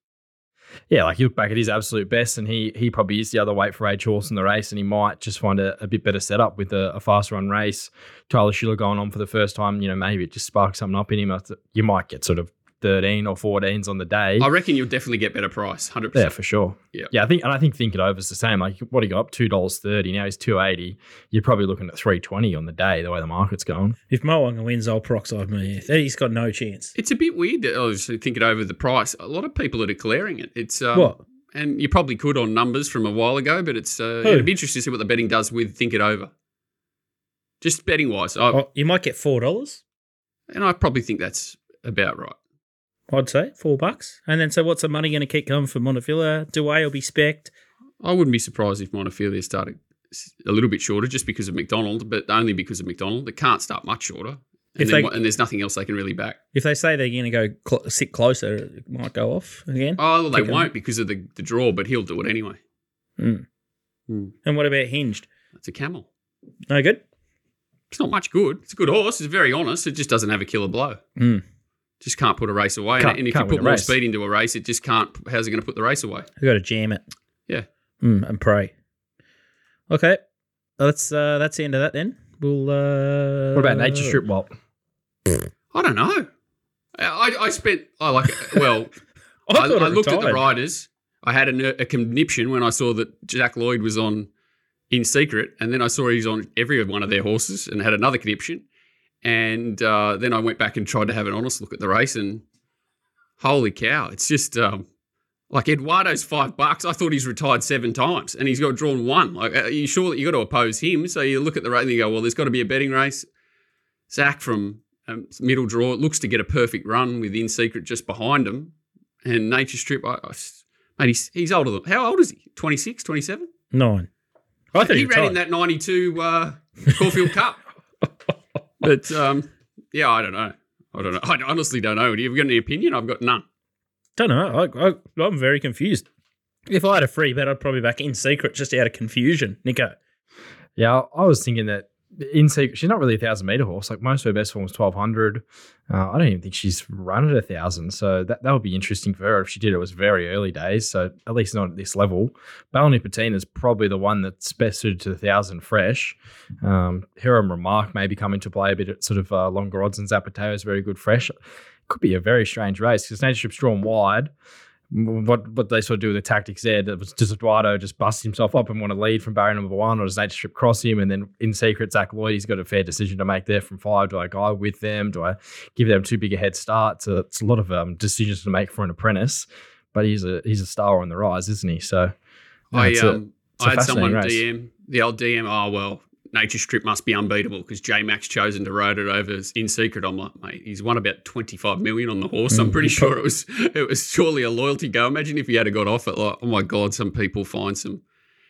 [SPEAKER 5] Yeah, like you look back at his absolute best, and he he probably is the other weight for age horse in the race, and he might just find a, a bit better setup with a, a fast run race. Tyler Schiller going on for the first time, you know, maybe it just sparks something up in him. You might get sort of thirteen or fourteens on the day.
[SPEAKER 3] I reckon you'll definitely get better price, 100%.
[SPEAKER 5] yeah, for sure.
[SPEAKER 3] Yeah.
[SPEAKER 5] yeah. I think, and I think think it over's the same. Like what he got up two dollars thirty. Now he's two eighty. You're probably looking at three twenty on the day, the way the market's going.
[SPEAKER 2] If Mo'unga wins, I'll peroxide me. He's got no chance.
[SPEAKER 3] It's a bit weird. That, I was thinking over the price. A lot of people are declaring it. It's um,
[SPEAKER 2] what?
[SPEAKER 3] and you probably could on numbers from a while ago, but it's uh,
[SPEAKER 2] Who?
[SPEAKER 3] it'd be interesting to see what the betting does with Think It Over. Just betting wise, I,
[SPEAKER 2] Oh, you might get four dollars.
[SPEAKER 3] and I probably think that's about right.
[SPEAKER 2] I'd say four bucks. And then so what's the money going to keep coming for Montefilia? Duais will be specced.
[SPEAKER 3] I wouldn't be surprised if Montefilia started a little bit shorter just because of McDonald, but only because of McDonald. It can't start much shorter. And,
[SPEAKER 2] If
[SPEAKER 3] then
[SPEAKER 2] they-
[SPEAKER 3] and there's nothing else they can really back.
[SPEAKER 2] If they say they're going to go cl- sit closer, it might go off again.
[SPEAKER 3] Oh, well, they
[SPEAKER 2] Kick
[SPEAKER 3] won't because of the, the draw, but he'll do it anyway.
[SPEAKER 2] Mm.
[SPEAKER 3] Mm.
[SPEAKER 2] And what about Hinged?
[SPEAKER 3] It's a camel.
[SPEAKER 2] No good.
[SPEAKER 3] It's not much good. It's a good horse. It's very honest. It just doesn't have a killer blow.
[SPEAKER 2] Mm.
[SPEAKER 3] Just can't put a race away.
[SPEAKER 5] Can't-
[SPEAKER 3] and if you put
[SPEAKER 5] a
[SPEAKER 3] more
[SPEAKER 5] race.
[SPEAKER 3] speed into a race, it just can't. How's it going to put the race away?
[SPEAKER 2] We got to jam it.
[SPEAKER 3] Yeah.
[SPEAKER 2] Mm, and pray. Okay, that's uh, that's the end of that. Then we'll. Uh,
[SPEAKER 5] What about Nature Strip, Walt?
[SPEAKER 3] I don't know. I, I spent. I like. Well, <laughs>
[SPEAKER 2] I,
[SPEAKER 3] I, I
[SPEAKER 2] it
[SPEAKER 3] looked at the riders. I had a, a conniption when I saw that Jack Lloyd was on in secret, and then I saw he's on every one of their horses, and had another conniption. And uh, then I went back and tried to have an honest look at the race, and holy cow, it's just um, like Eduardo's five bucks. I thought he's retired seven times, and he's got drawn one. Like, are you sure that you got to oppose him? So you look at the race and you go, well, there's got to be a betting race. Zach from um, middle draw looks to get a perfect run with in secret just behind him, and Nature Strip. I, I, mate, he's, he's older than how old is he? 26, 27?
[SPEAKER 2] Nine. I thought
[SPEAKER 3] he
[SPEAKER 2] he
[SPEAKER 3] ran in that 92 uh, Caulfield Cup. But um, yeah, I don't know. I don't know. I honestly don't know. Do you have got any opinion? I've got none.
[SPEAKER 2] Don't know. I, I, I'm very confused. If I had a free bet, I'd probably back in secret just out of confusion. Nico.
[SPEAKER 5] Yeah, I was thinking that in secret, she's not really a thousand meter horse. Like most of her best form was twelve hundred. Uh, I don't even think she's run at a thousand. So that, that would be interesting for her if she did. It was very early days, so at least not at this level. Bella Nipotina is probably the one that's best suited to the thousand fresh. Um, Hiram Remark maybe come into play a bit at sort of uh, longer odds, and Zapateo is very good fresh. Could be a very strange race because Nature Strip's drawn wide. What what they sort of do with the tactics there? That was does Eduardo just bust himself up and want to lead from barrier number one, or does Nature Strip cross him? And then in secret, Zach Lloyd, he's got a fair decision to make there from five. Do I go with them? Do I give them too big a head start? So it's a lot of um, decisions to make for an apprentice. But he's a he's a star on the rise, isn't he? So no,
[SPEAKER 3] I um,
[SPEAKER 5] a
[SPEAKER 3] I had someone
[SPEAKER 5] race.
[SPEAKER 3] DM the old DM. Oh well, Nature Strip must be unbeatable because J Max chosen to ride it over in secret. I'm like, mate, he's won about 25 million on the horse. I'm
[SPEAKER 2] Mm,
[SPEAKER 3] pretty <laughs> sure it was it was surely a loyalty go. Imagine if he had got off it. Like, oh my god, some people find some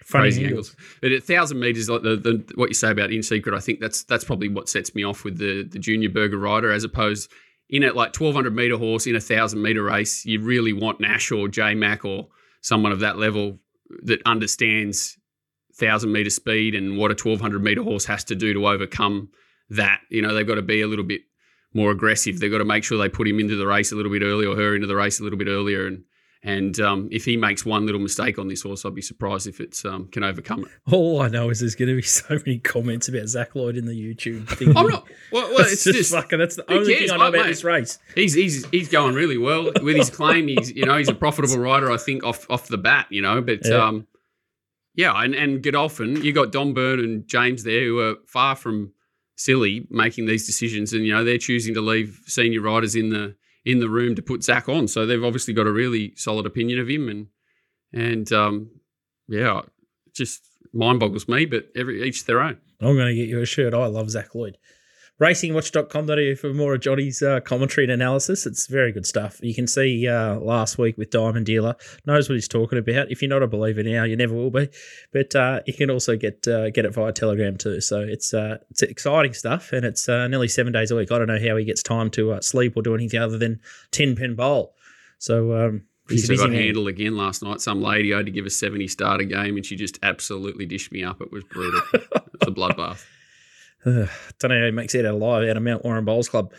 [SPEAKER 2] Funny
[SPEAKER 3] crazy
[SPEAKER 2] angles.
[SPEAKER 3] angles. But at thousand meters, like the, the what you say about in secret, I think that's that's probably what sets me off with the the junior burger rider as opposed in a like twelve hundred meter horse in a thousand meter race. You really want Nash or J Mac or someone of that level that understands thousand meter speed and what a twelve hundred meter horse has to do to overcome that. You know, they've got to be a little bit more aggressive. They've got to make sure they put him into the race a little bit earlier or her into the race a little bit earlier and And um, if he makes one little mistake on this horse, I'd be surprised if it um, can overcome it.
[SPEAKER 2] All I know is there's going to be <laughs> so many comments about Zach Lloyd in the YouTube thing.
[SPEAKER 3] I'm not. Well, well it's
[SPEAKER 2] just,
[SPEAKER 3] just
[SPEAKER 2] fucking. That's the only
[SPEAKER 3] cares,
[SPEAKER 2] thing I know
[SPEAKER 3] mate,
[SPEAKER 2] about
[SPEAKER 3] mate?
[SPEAKER 2] this race.
[SPEAKER 3] he's he's he's going really well with his claim. He's you know he's a profitable rider. I think off off the bat. You know, but
[SPEAKER 2] Yeah.
[SPEAKER 3] um, yeah, and and Godolphin, you got Don Byrne and James there who are far from silly making these decisions, and you know they're choosing to leave senior riders in the in the room to put Zach on. So they've obviously got a really solid opinion of him, and and um, yeah, just mind boggles me. But every each their own.
[SPEAKER 2] I'm going to get you a shirt. I love Zach Lloyd. Racingwatch.com.au for more of Johnny's uh, commentary and analysis. It's very good stuff. You can see uh, last week with Diamond Dealer, knows what he's talking about. If you're not a believer now, you never will be. But uh, you can also get uh, get it via Telegram too. So it's uh, it's exciting stuff, and it's uh, nearly seven days a week. I don't know how he gets time to uh, sleep or do anything other than tin pin bowl. So um,
[SPEAKER 3] He
[SPEAKER 2] he's
[SPEAKER 3] got
[SPEAKER 2] man.
[SPEAKER 3] handled again last night. Some lady I had to give a 70 starter game and she just absolutely dished me up. It was brutal. it's a bloodbath.
[SPEAKER 2] Ugh, don't know how he makes it out alive out of Mount Warren Bowls Club.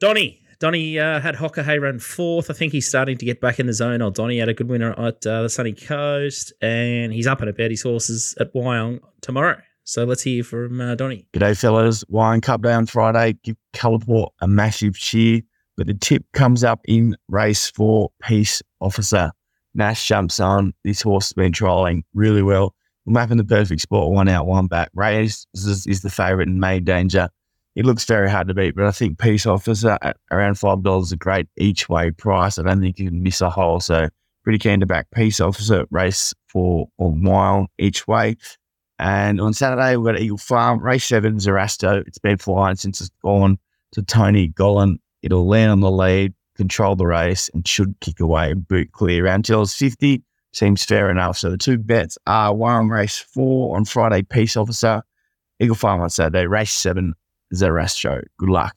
[SPEAKER 2] Donny. Donny uh, had Hay run fourth. I think he's starting to get back in the zone. Old Donny had a good winner at uh, the Sunny Coast, and he's up and about his horses at Wyong tomorrow. So let's hear from uh, Donny.
[SPEAKER 6] G'day, fellas. Wyong Cup Day on Friday. Give Colourport a massive cheer. But the tip comes up in race four, Peace Officer. Nash jumps on. This horse has been trialling really well. I'm having the perfect spot, one out, one back. Reyes is, is the favourite and made danger. It looks very hard to beat, but I think Peace Officer at around $5 is a great each way price. I don't think you can miss a hole. So pretty keen to back Peace Officer race for a mile each way. And on Saturday, we've got Eagle Farm, race seven, Zerasto. It's been flying since it's gone to Tony Gollan. It'll land on the lead, control the race, and should kick away and boot clear. Tills 50 seems fair enough. So the two bets are Warren race four on Friday, Peace Officer, Eagle Farm on Saturday, race seven, Zerasto. Good luck.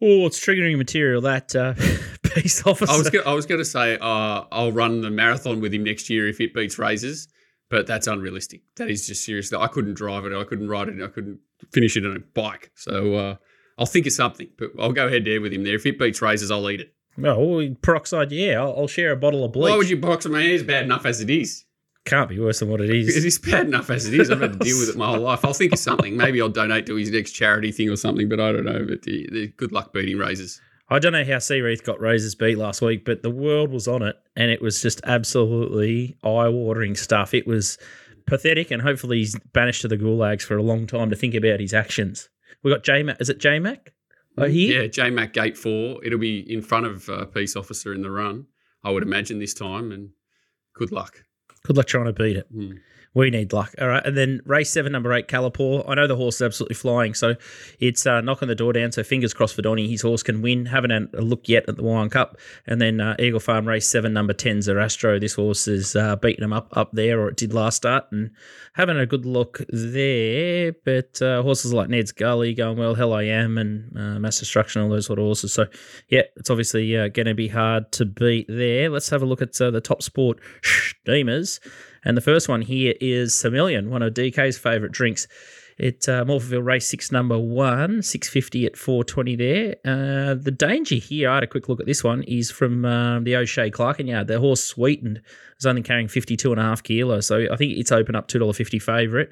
[SPEAKER 2] Oh, it's triggering material that uh, <laughs> Peace Officer.
[SPEAKER 3] I was gonna, I was going to say uh, I'll run the marathon with him next year if it beats Razors, but that's unrealistic. That is just seriously. I couldn't drive it. I couldn't ride it. I couldn't finish it on a bike. So uh, I'll think of something, but I'll go head to head with him there. If it beats Razors, I'll eat it.
[SPEAKER 2] Oh, peroxide, yeah. I'll, I'll share a bottle of bleach.
[SPEAKER 3] Why would you box My It's bad enough as it is.
[SPEAKER 2] Can't be worse than what it is.
[SPEAKER 3] It's bad enough as it is. I've had to deal with it my whole life. I'll think of something. Maybe I'll donate to his next charity thing or something, but I don't know. But the, the good luck beating Razors.
[SPEAKER 2] I don't know how Seareath got Razors beat last week, but the world was on it, and it was just absolutely eye-watering stuff. It was pathetic, and hopefully he's banished to the gulags for a long time to think about his actions. We got J Mac. Is it J Mac? Here.
[SPEAKER 3] Yeah, J Mac Gate 4. It'll be in front of a Peace Officer in the run, I would imagine this time. And good luck.
[SPEAKER 2] Good luck trying to beat it.
[SPEAKER 3] Hmm.
[SPEAKER 2] We need luck. All right. And then race seven, number eight, Calipore. I know the horse is absolutely flying. So it's uh, knocking the door down. So fingers crossed for Donny. His horse can win. Haven't had a look yet at the Wine Cup. And then uh, Eagle Farm race seven, number 10, Zerastro. This horse is uh, beating him up up there, or it did last start. And having a good look there. But uh, horses like Ned's Gully going well, Hell I Am, and uh, Mass Destruction, all those sort of horses. So yeah, it's obviously uh, going to be hard to beat there. Let's have a look at the top sport steamers. And the first one here is Samillion, one of DK's favourite drinks. It uh, Morphettville race six number one, six fifty at four twenty there. Uh, the danger here, I had a quick look at this one, is from um, the O'Shea Clarkin yard. The horse sweetened is only carrying 52 and a half kilos, so I think it's open up two dollar fifty favourite.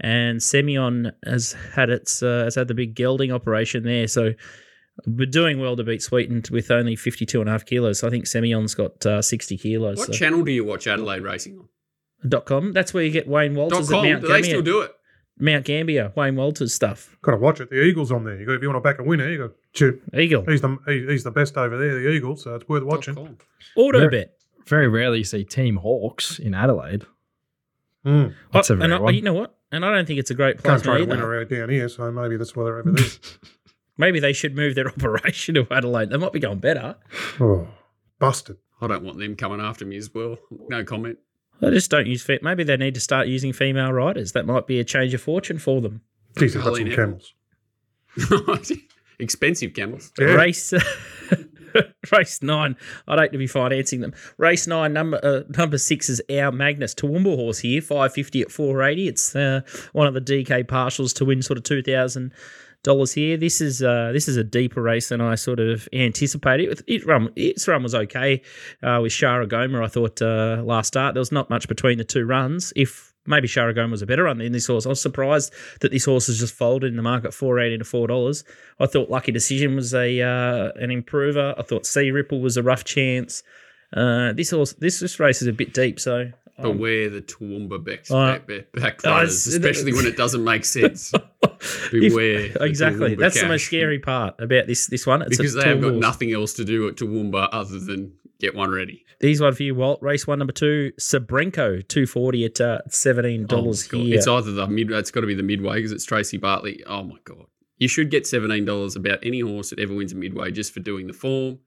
[SPEAKER 2] And Semyon has had its uh, has had the big gelding operation there, so we're doing well to beat Sweetened with only 52 and a half kilos. So I think Semyon's got uh, 60 kilos.
[SPEAKER 3] What
[SPEAKER 2] so.
[SPEAKER 3] channel do you watch Adelaide Racing on?
[SPEAKER 2] Dot com. That's where you get Wayne Walters
[SPEAKER 3] Dot
[SPEAKER 2] Walters
[SPEAKER 3] com.
[SPEAKER 2] at Mount
[SPEAKER 3] Do they
[SPEAKER 2] Gambier.
[SPEAKER 3] still do it?
[SPEAKER 2] Mount Gambier, Wayne Walters stuff.
[SPEAKER 4] Got to watch it. The Eagles on there. You got, if you want to back a winner, you got Chip.
[SPEAKER 2] Eagle.
[SPEAKER 4] He's the he, he's the best over there. The Eagles, so it's worth watching.
[SPEAKER 3] Dot com.
[SPEAKER 2] Auto
[SPEAKER 5] Very-
[SPEAKER 2] bet.
[SPEAKER 5] Very rarely you see Team Hawkes in Adelaide.
[SPEAKER 4] Mm.
[SPEAKER 5] That's a
[SPEAKER 2] Oh, and I,
[SPEAKER 5] one.
[SPEAKER 2] you know what? And I don't think it's a great place
[SPEAKER 4] Can't
[SPEAKER 2] place
[SPEAKER 4] trade a
[SPEAKER 2] either.
[SPEAKER 4] winner out down here, so maybe that's why they're over there. <laughs>
[SPEAKER 2] Maybe they should move their <laughs> operation to Adelaide. They might be going better.
[SPEAKER 4] oh, busted.
[SPEAKER 3] I don't want them coming after me as well. No comment.
[SPEAKER 2] They just don't use. Fe- Maybe they need to start using female riders. That might be a change of fortune for them.
[SPEAKER 4] Geez, they've some camels. <laughs>
[SPEAKER 3] Expensive camels.
[SPEAKER 4] Yeah.
[SPEAKER 2] Race <laughs> race nine. I'd hate to be financing them. Race nine, number uh, number six is our Magnus Toowoomba horse here, five fifty at four eighty. It's uh, one of the DK partials to win sort of two thousand dollars here. This is uh, this is a deeper race than I sort of anticipated. It, it run its run was okay uh, with Shara Goma. I thought uh, last start there was not much between the two runs. If maybe Shara Goma was a better run than this horse, I was surprised that this horse has just folded in the market four eighty to four dollars. I thought Lucky Decision was a uh, an improver. I thought Sea Ripple was a rough chance. Uh, this horse this this race is a bit deep, so. Um,
[SPEAKER 3] Beware the Toowoomba back,
[SPEAKER 2] Uh,
[SPEAKER 3] back, back,
[SPEAKER 2] oh,
[SPEAKER 3] backfires, especially when it doesn't make sense. <laughs> Beware. the
[SPEAKER 2] exactly. That's the most scary part about this this one. It's
[SPEAKER 3] because they have got nothing else to do at Toowoomba other than get one ready.
[SPEAKER 2] These one for you, Walt. Race one, number two, Sabrenko, two forty at uh, seventeen dollars
[SPEAKER 3] Oh
[SPEAKER 2] here.
[SPEAKER 3] It's either the mid. It's got to be the midway because it's Tracy Bartley. Oh my god! You should get seventeen dollars about any horse that ever wins a midway just for doing the form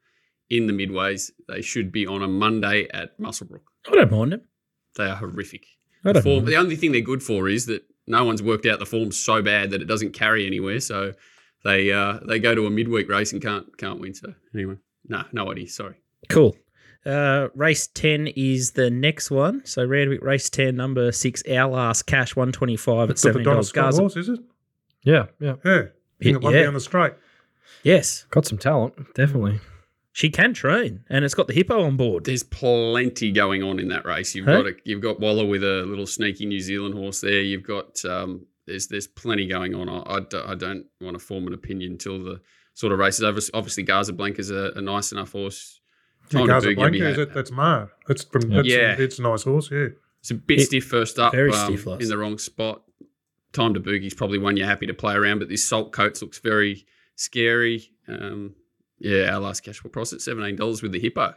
[SPEAKER 3] in the midways. They should be on a Monday at Muswellbrook.
[SPEAKER 2] I don't mind them.
[SPEAKER 3] They are horrific.
[SPEAKER 2] I don't
[SPEAKER 3] Form,
[SPEAKER 2] mind.
[SPEAKER 3] the only thing they're good for is that no one's worked out the form so bad that it doesn't carry anywhere. So they uh, they go to a midweek race and can't can't win. So anyway, no, no idea. Sorry.
[SPEAKER 2] Cool. Uh, race 10 is the next one. So, Randwick race 10, number six, our last cash, 125 at
[SPEAKER 4] It's got the Donald
[SPEAKER 2] $17.
[SPEAKER 4] Scott
[SPEAKER 2] Gaza.
[SPEAKER 4] horse, is it?
[SPEAKER 5] Yeah, yeah.
[SPEAKER 4] Yeah.
[SPEAKER 2] Yeah,
[SPEAKER 4] It one
[SPEAKER 2] yeah.
[SPEAKER 4] down the straight.
[SPEAKER 2] Yes,
[SPEAKER 5] Got some talent, definitely.
[SPEAKER 2] She can train, and it's got the hippo on board.
[SPEAKER 3] There's plenty going on in that race. You've
[SPEAKER 2] Hey?
[SPEAKER 3] got a, you've got Waller with a little sneaky New Zealand horse there. You've got um, there's there's plenty going on. I, I, do- I don't want to form an opinion until the sort of races over. Obviously, Gaza Blanca's a, a nice enough horse.
[SPEAKER 4] Yeah,
[SPEAKER 3] Time to boot, you'll be
[SPEAKER 4] Casablanca, is it? That's Mar. That's from. That's,
[SPEAKER 3] Yeah.
[SPEAKER 4] It's a nice horse. Yeah.
[SPEAKER 3] It's a bit
[SPEAKER 2] It-
[SPEAKER 3] stiff first up,
[SPEAKER 2] very
[SPEAKER 3] um,
[SPEAKER 2] stiff, Loz.
[SPEAKER 3] in the wrong spot. Time to Boogie's probably one you're happy to play around, but this Salt Coats looks very scary. Um, yeah, our last cash will price at seventeen dollars with the hippo.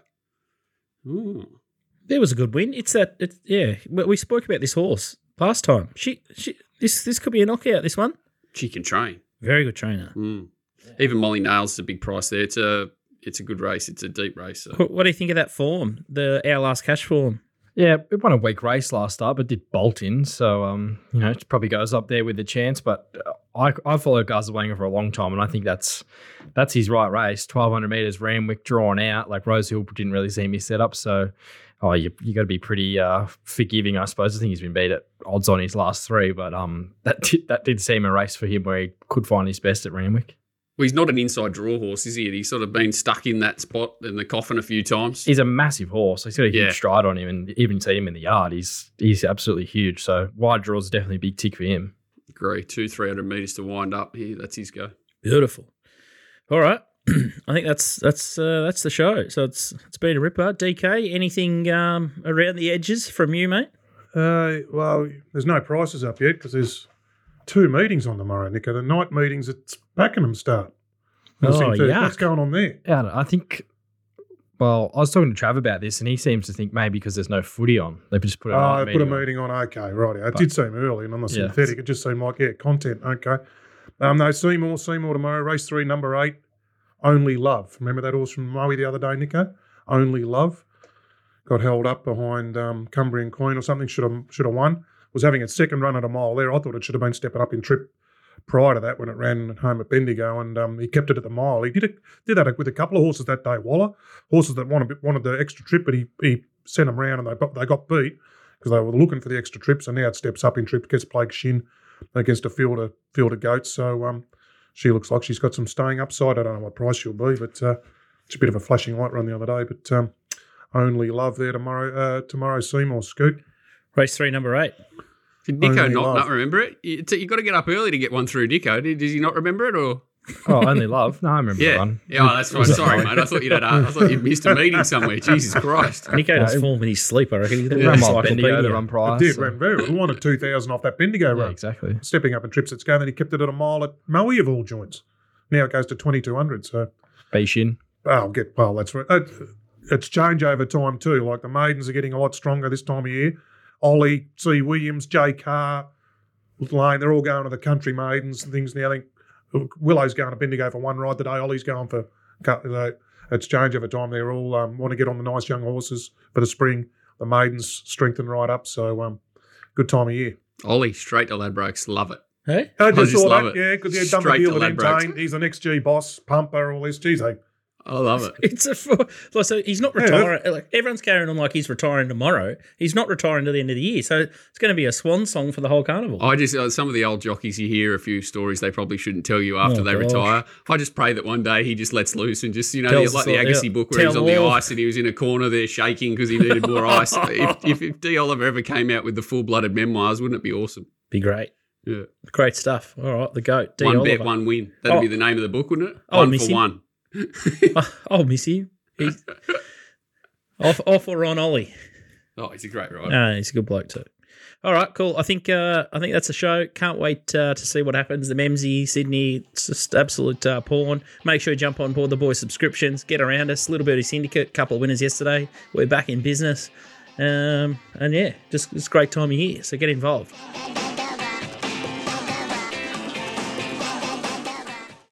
[SPEAKER 3] Ooh.
[SPEAKER 2] There was a good win. It's that, it's, yeah. We we spoke about this horse last time. She, she, this, this could be a knockout. This one,
[SPEAKER 3] She can train.
[SPEAKER 2] very good trainer.
[SPEAKER 3] Mm. Even Molly Nails is a big price there. It's a it's a good race. It's a deep race. So.
[SPEAKER 2] What, what do you think of that form? The our last cash form.
[SPEAKER 5] Yeah, it won a weak race last start, but did bolt in. So, um, you know, it probably goes up there with a chance. But uh, I, I followed Casablanca for a long time, and I think that's that's his right race. 1200 meters, Randwick drawn out. Like Rose Hill didn't really see me set up. So, oh, you, you got to be pretty uh, forgiving, I suppose. I think he's been beat at odds on his last three, but um, <laughs> that did, that did seem a race for him where he could find his best at Randwick.
[SPEAKER 3] Well, he's not an inside draw horse, is he? He's sort of been stuck in that spot in the coffin a few times.
[SPEAKER 5] He's a massive horse. He's got a huge
[SPEAKER 3] Yeah.
[SPEAKER 5] stride on him, and even see him in the yard. He's he's absolutely huge. So wide draws is definitely a big tick for him.
[SPEAKER 3] Agree. Two, three hundred meters to wind up here. That's his go.
[SPEAKER 2] Beautiful. All right. <clears throat> I think that's that's uh, that's the show. So it's it's been a ripper. DK, anything um, around the edges from you, mate?
[SPEAKER 4] Uh, well, there's no prices up yet because there's two meetings on tomorrow, Nico. The night meetings at Pakenham start.
[SPEAKER 2] Oh,
[SPEAKER 4] Seem to-
[SPEAKER 2] yuck.
[SPEAKER 4] What's going on there?
[SPEAKER 5] Yeah, I. I think. Well, I was talking to Trav about this, and he seems to think maybe because there's no footy on, they could just put a
[SPEAKER 4] Oh,
[SPEAKER 5] night
[SPEAKER 4] put a
[SPEAKER 5] meeting on.
[SPEAKER 4] Okay, right. It
[SPEAKER 5] But-
[SPEAKER 4] did seem early and on the
[SPEAKER 5] Yeah.
[SPEAKER 4] It just seemed like, yeah, content. Okay. Um, no, Seymour, Seymour tomorrow, race three, number eight, Only Love. Remember that horse from Moe the other day, Nico? Only Love. Got held up behind um, Cumbrian Queen or something. Should have should have won. Was having its second run at a mile there. I thought it should have been stepping up in trip prior to that when it ran home at Bendigo, and um, he kept it at the mile. He did it, did that with a couple of horses that day. Waller horses that wanted wanted the extra trip, but he he sent them round and they they got beat because they were looking for the extra trips, and now it steps up in trip, gets Blake Shinn against a field of field of goats. So um, she looks like she's got some staying upside. I don't know what price she'll be, but uh, it's a bit of a flashing light run the other day. But um, only love there tomorrow. Uh, tomorrow Seymour Scoot.
[SPEAKER 2] Race three, number eight.
[SPEAKER 3] Did Nico not,
[SPEAKER 4] Love.
[SPEAKER 3] not remember it? You, you got to get up early to get one through Nico. Did, did he not remember it or?
[SPEAKER 5] Oh, only love. No, I remember that
[SPEAKER 3] Yeah.
[SPEAKER 5] one.
[SPEAKER 3] Yeah, oh, that's right. Sorry, mate. I thought you'd had, I thought you'd missed a meeting somewhere. Jesus Christ. <laughs>
[SPEAKER 2] Nico does
[SPEAKER 5] it-
[SPEAKER 2] form in his sleep, I reckon. He's
[SPEAKER 5] It
[SPEAKER 2] a
[SPEAKER 5] ran like Bendigo to
[SPEAKER 2] encyclopedia.
[SPEAKER 5] run
[SPEAKER 4] It
[SPEAKER 5] price.
[SPEAKER 4] did
[SPEAKER 5] so-
[SPEAKER 4] ran very well. Wanted two thousand off that Bendigo
[SPEAKER 5] yeah,
[SPEAKER 4] run.
[SPEAKER 5] exactly.
[SPEAKER 4] Stepping up in trips at Scone, then he kept it at a mile at Moe of all joints. Now it goes to twenty two hundred. So
[SPEAKER 5] Blake Shinn.
[SPEAKER 4] Oh, get well. That's right. It's change over time too. Like the maidens are getting a lot stronger this time of year. Ollie, C. Williams, J. Carr, Lane, they're all going to the country maidens and things now. I think Willow's going to Bendigo for one ride today. Ollie's going for. So it's change over time. They're all um, want to get on the nice young horses for the spring. The maidens strengthen right up. So um, good time of year.
[SPEAKER 3] Ollie, straight to Ladbrokes. Love it.
[SPEAKER 2] Hey?
[SPEAKER 4] I just,
[SPEAKER 3] just
[SPEAKER 4] saw
[SPEAKER 3] love
[SPEAKER 4] that.
[SPEAKER 3] it.
[SPEAKER 4] Yeah, because he had done the deal with
[SPEAKER 3] Ladbrokes.
[SPEAKER 4] Entain. He's the next G boss, pumper, all this. Geez, hey,
[SPEAKER 3] I love it.
[SPEAKER 2] It's a fu- like, so he's not
[SPEAKER 4] Yeah.
[SPEAKER 2] retiring. Like everyone's carrying on like he's retiring tomorrow. He's not retiring to the end of the year, so it's going to be a swan song for the whole carnival.
[SPEAKER 3] I just uh, some of the old jockeys you hear a few stories they probably shouldn't tell you after
[SPEAKER 2] Oh,
[SPEAKER 3] they
[SPEAKER 2] gosh.
[SPEAKER 3] retire. I just pray that one day he just lets loose and just you know
[SPEAKER 2] Tells
[SPEAKER 3] like the
[SPEAKER 2] all-
[SPEAKER 3] Agassi
[SPEAKER 2] yeah.
[SPEAKER 3] book where he was on the
[SPEAKER 2] all.
[SPEAKER 3] ice and he was in a corner there shaking because he needed more ice. <laughs> If, if, if D Oliver ever came out with the full blooded memoirs, wouldn't it be awesome?
[SPEAKER 2] Be great.
[SPEAKER 3] Yeah,
[SPEAKER 2] Great stuff. All right, the goat. D.
[SPEAKER 3] one
[SPEAKER 2] Oliver.
[SPEAKER 3] bet, one win. That'd
[SPEAKER 2] Oh.
[SPEAKER 3] be the name of the book, wouldn't it?
[SPEAKER 2] Oh,
[SPEAKER 3] one
[SPEAKER 2] miss
[SPEAKER 3] for
[SPEAKER 2] him.
[SPEAKER 3] one. <laughs>
[SPEAKER 2] Oh, I'll miss him. He's off, off or on Ollie.
[SPEAKER 3] Oh, he's a great rider.
[SPEAKER 2] No, he's a good bloke too. All right, cool. I think uh, I think that's the show. Can't wait uh, to see what happens. The Memsey, Sydney, it's just absolute uh, porn. Make sure you jump on board the boys subscriptions. Get around us. Little Birdie Syndicate, couple of winners yesterday. We're back in business, um, and yeah, just it's a great time of year. So get involved.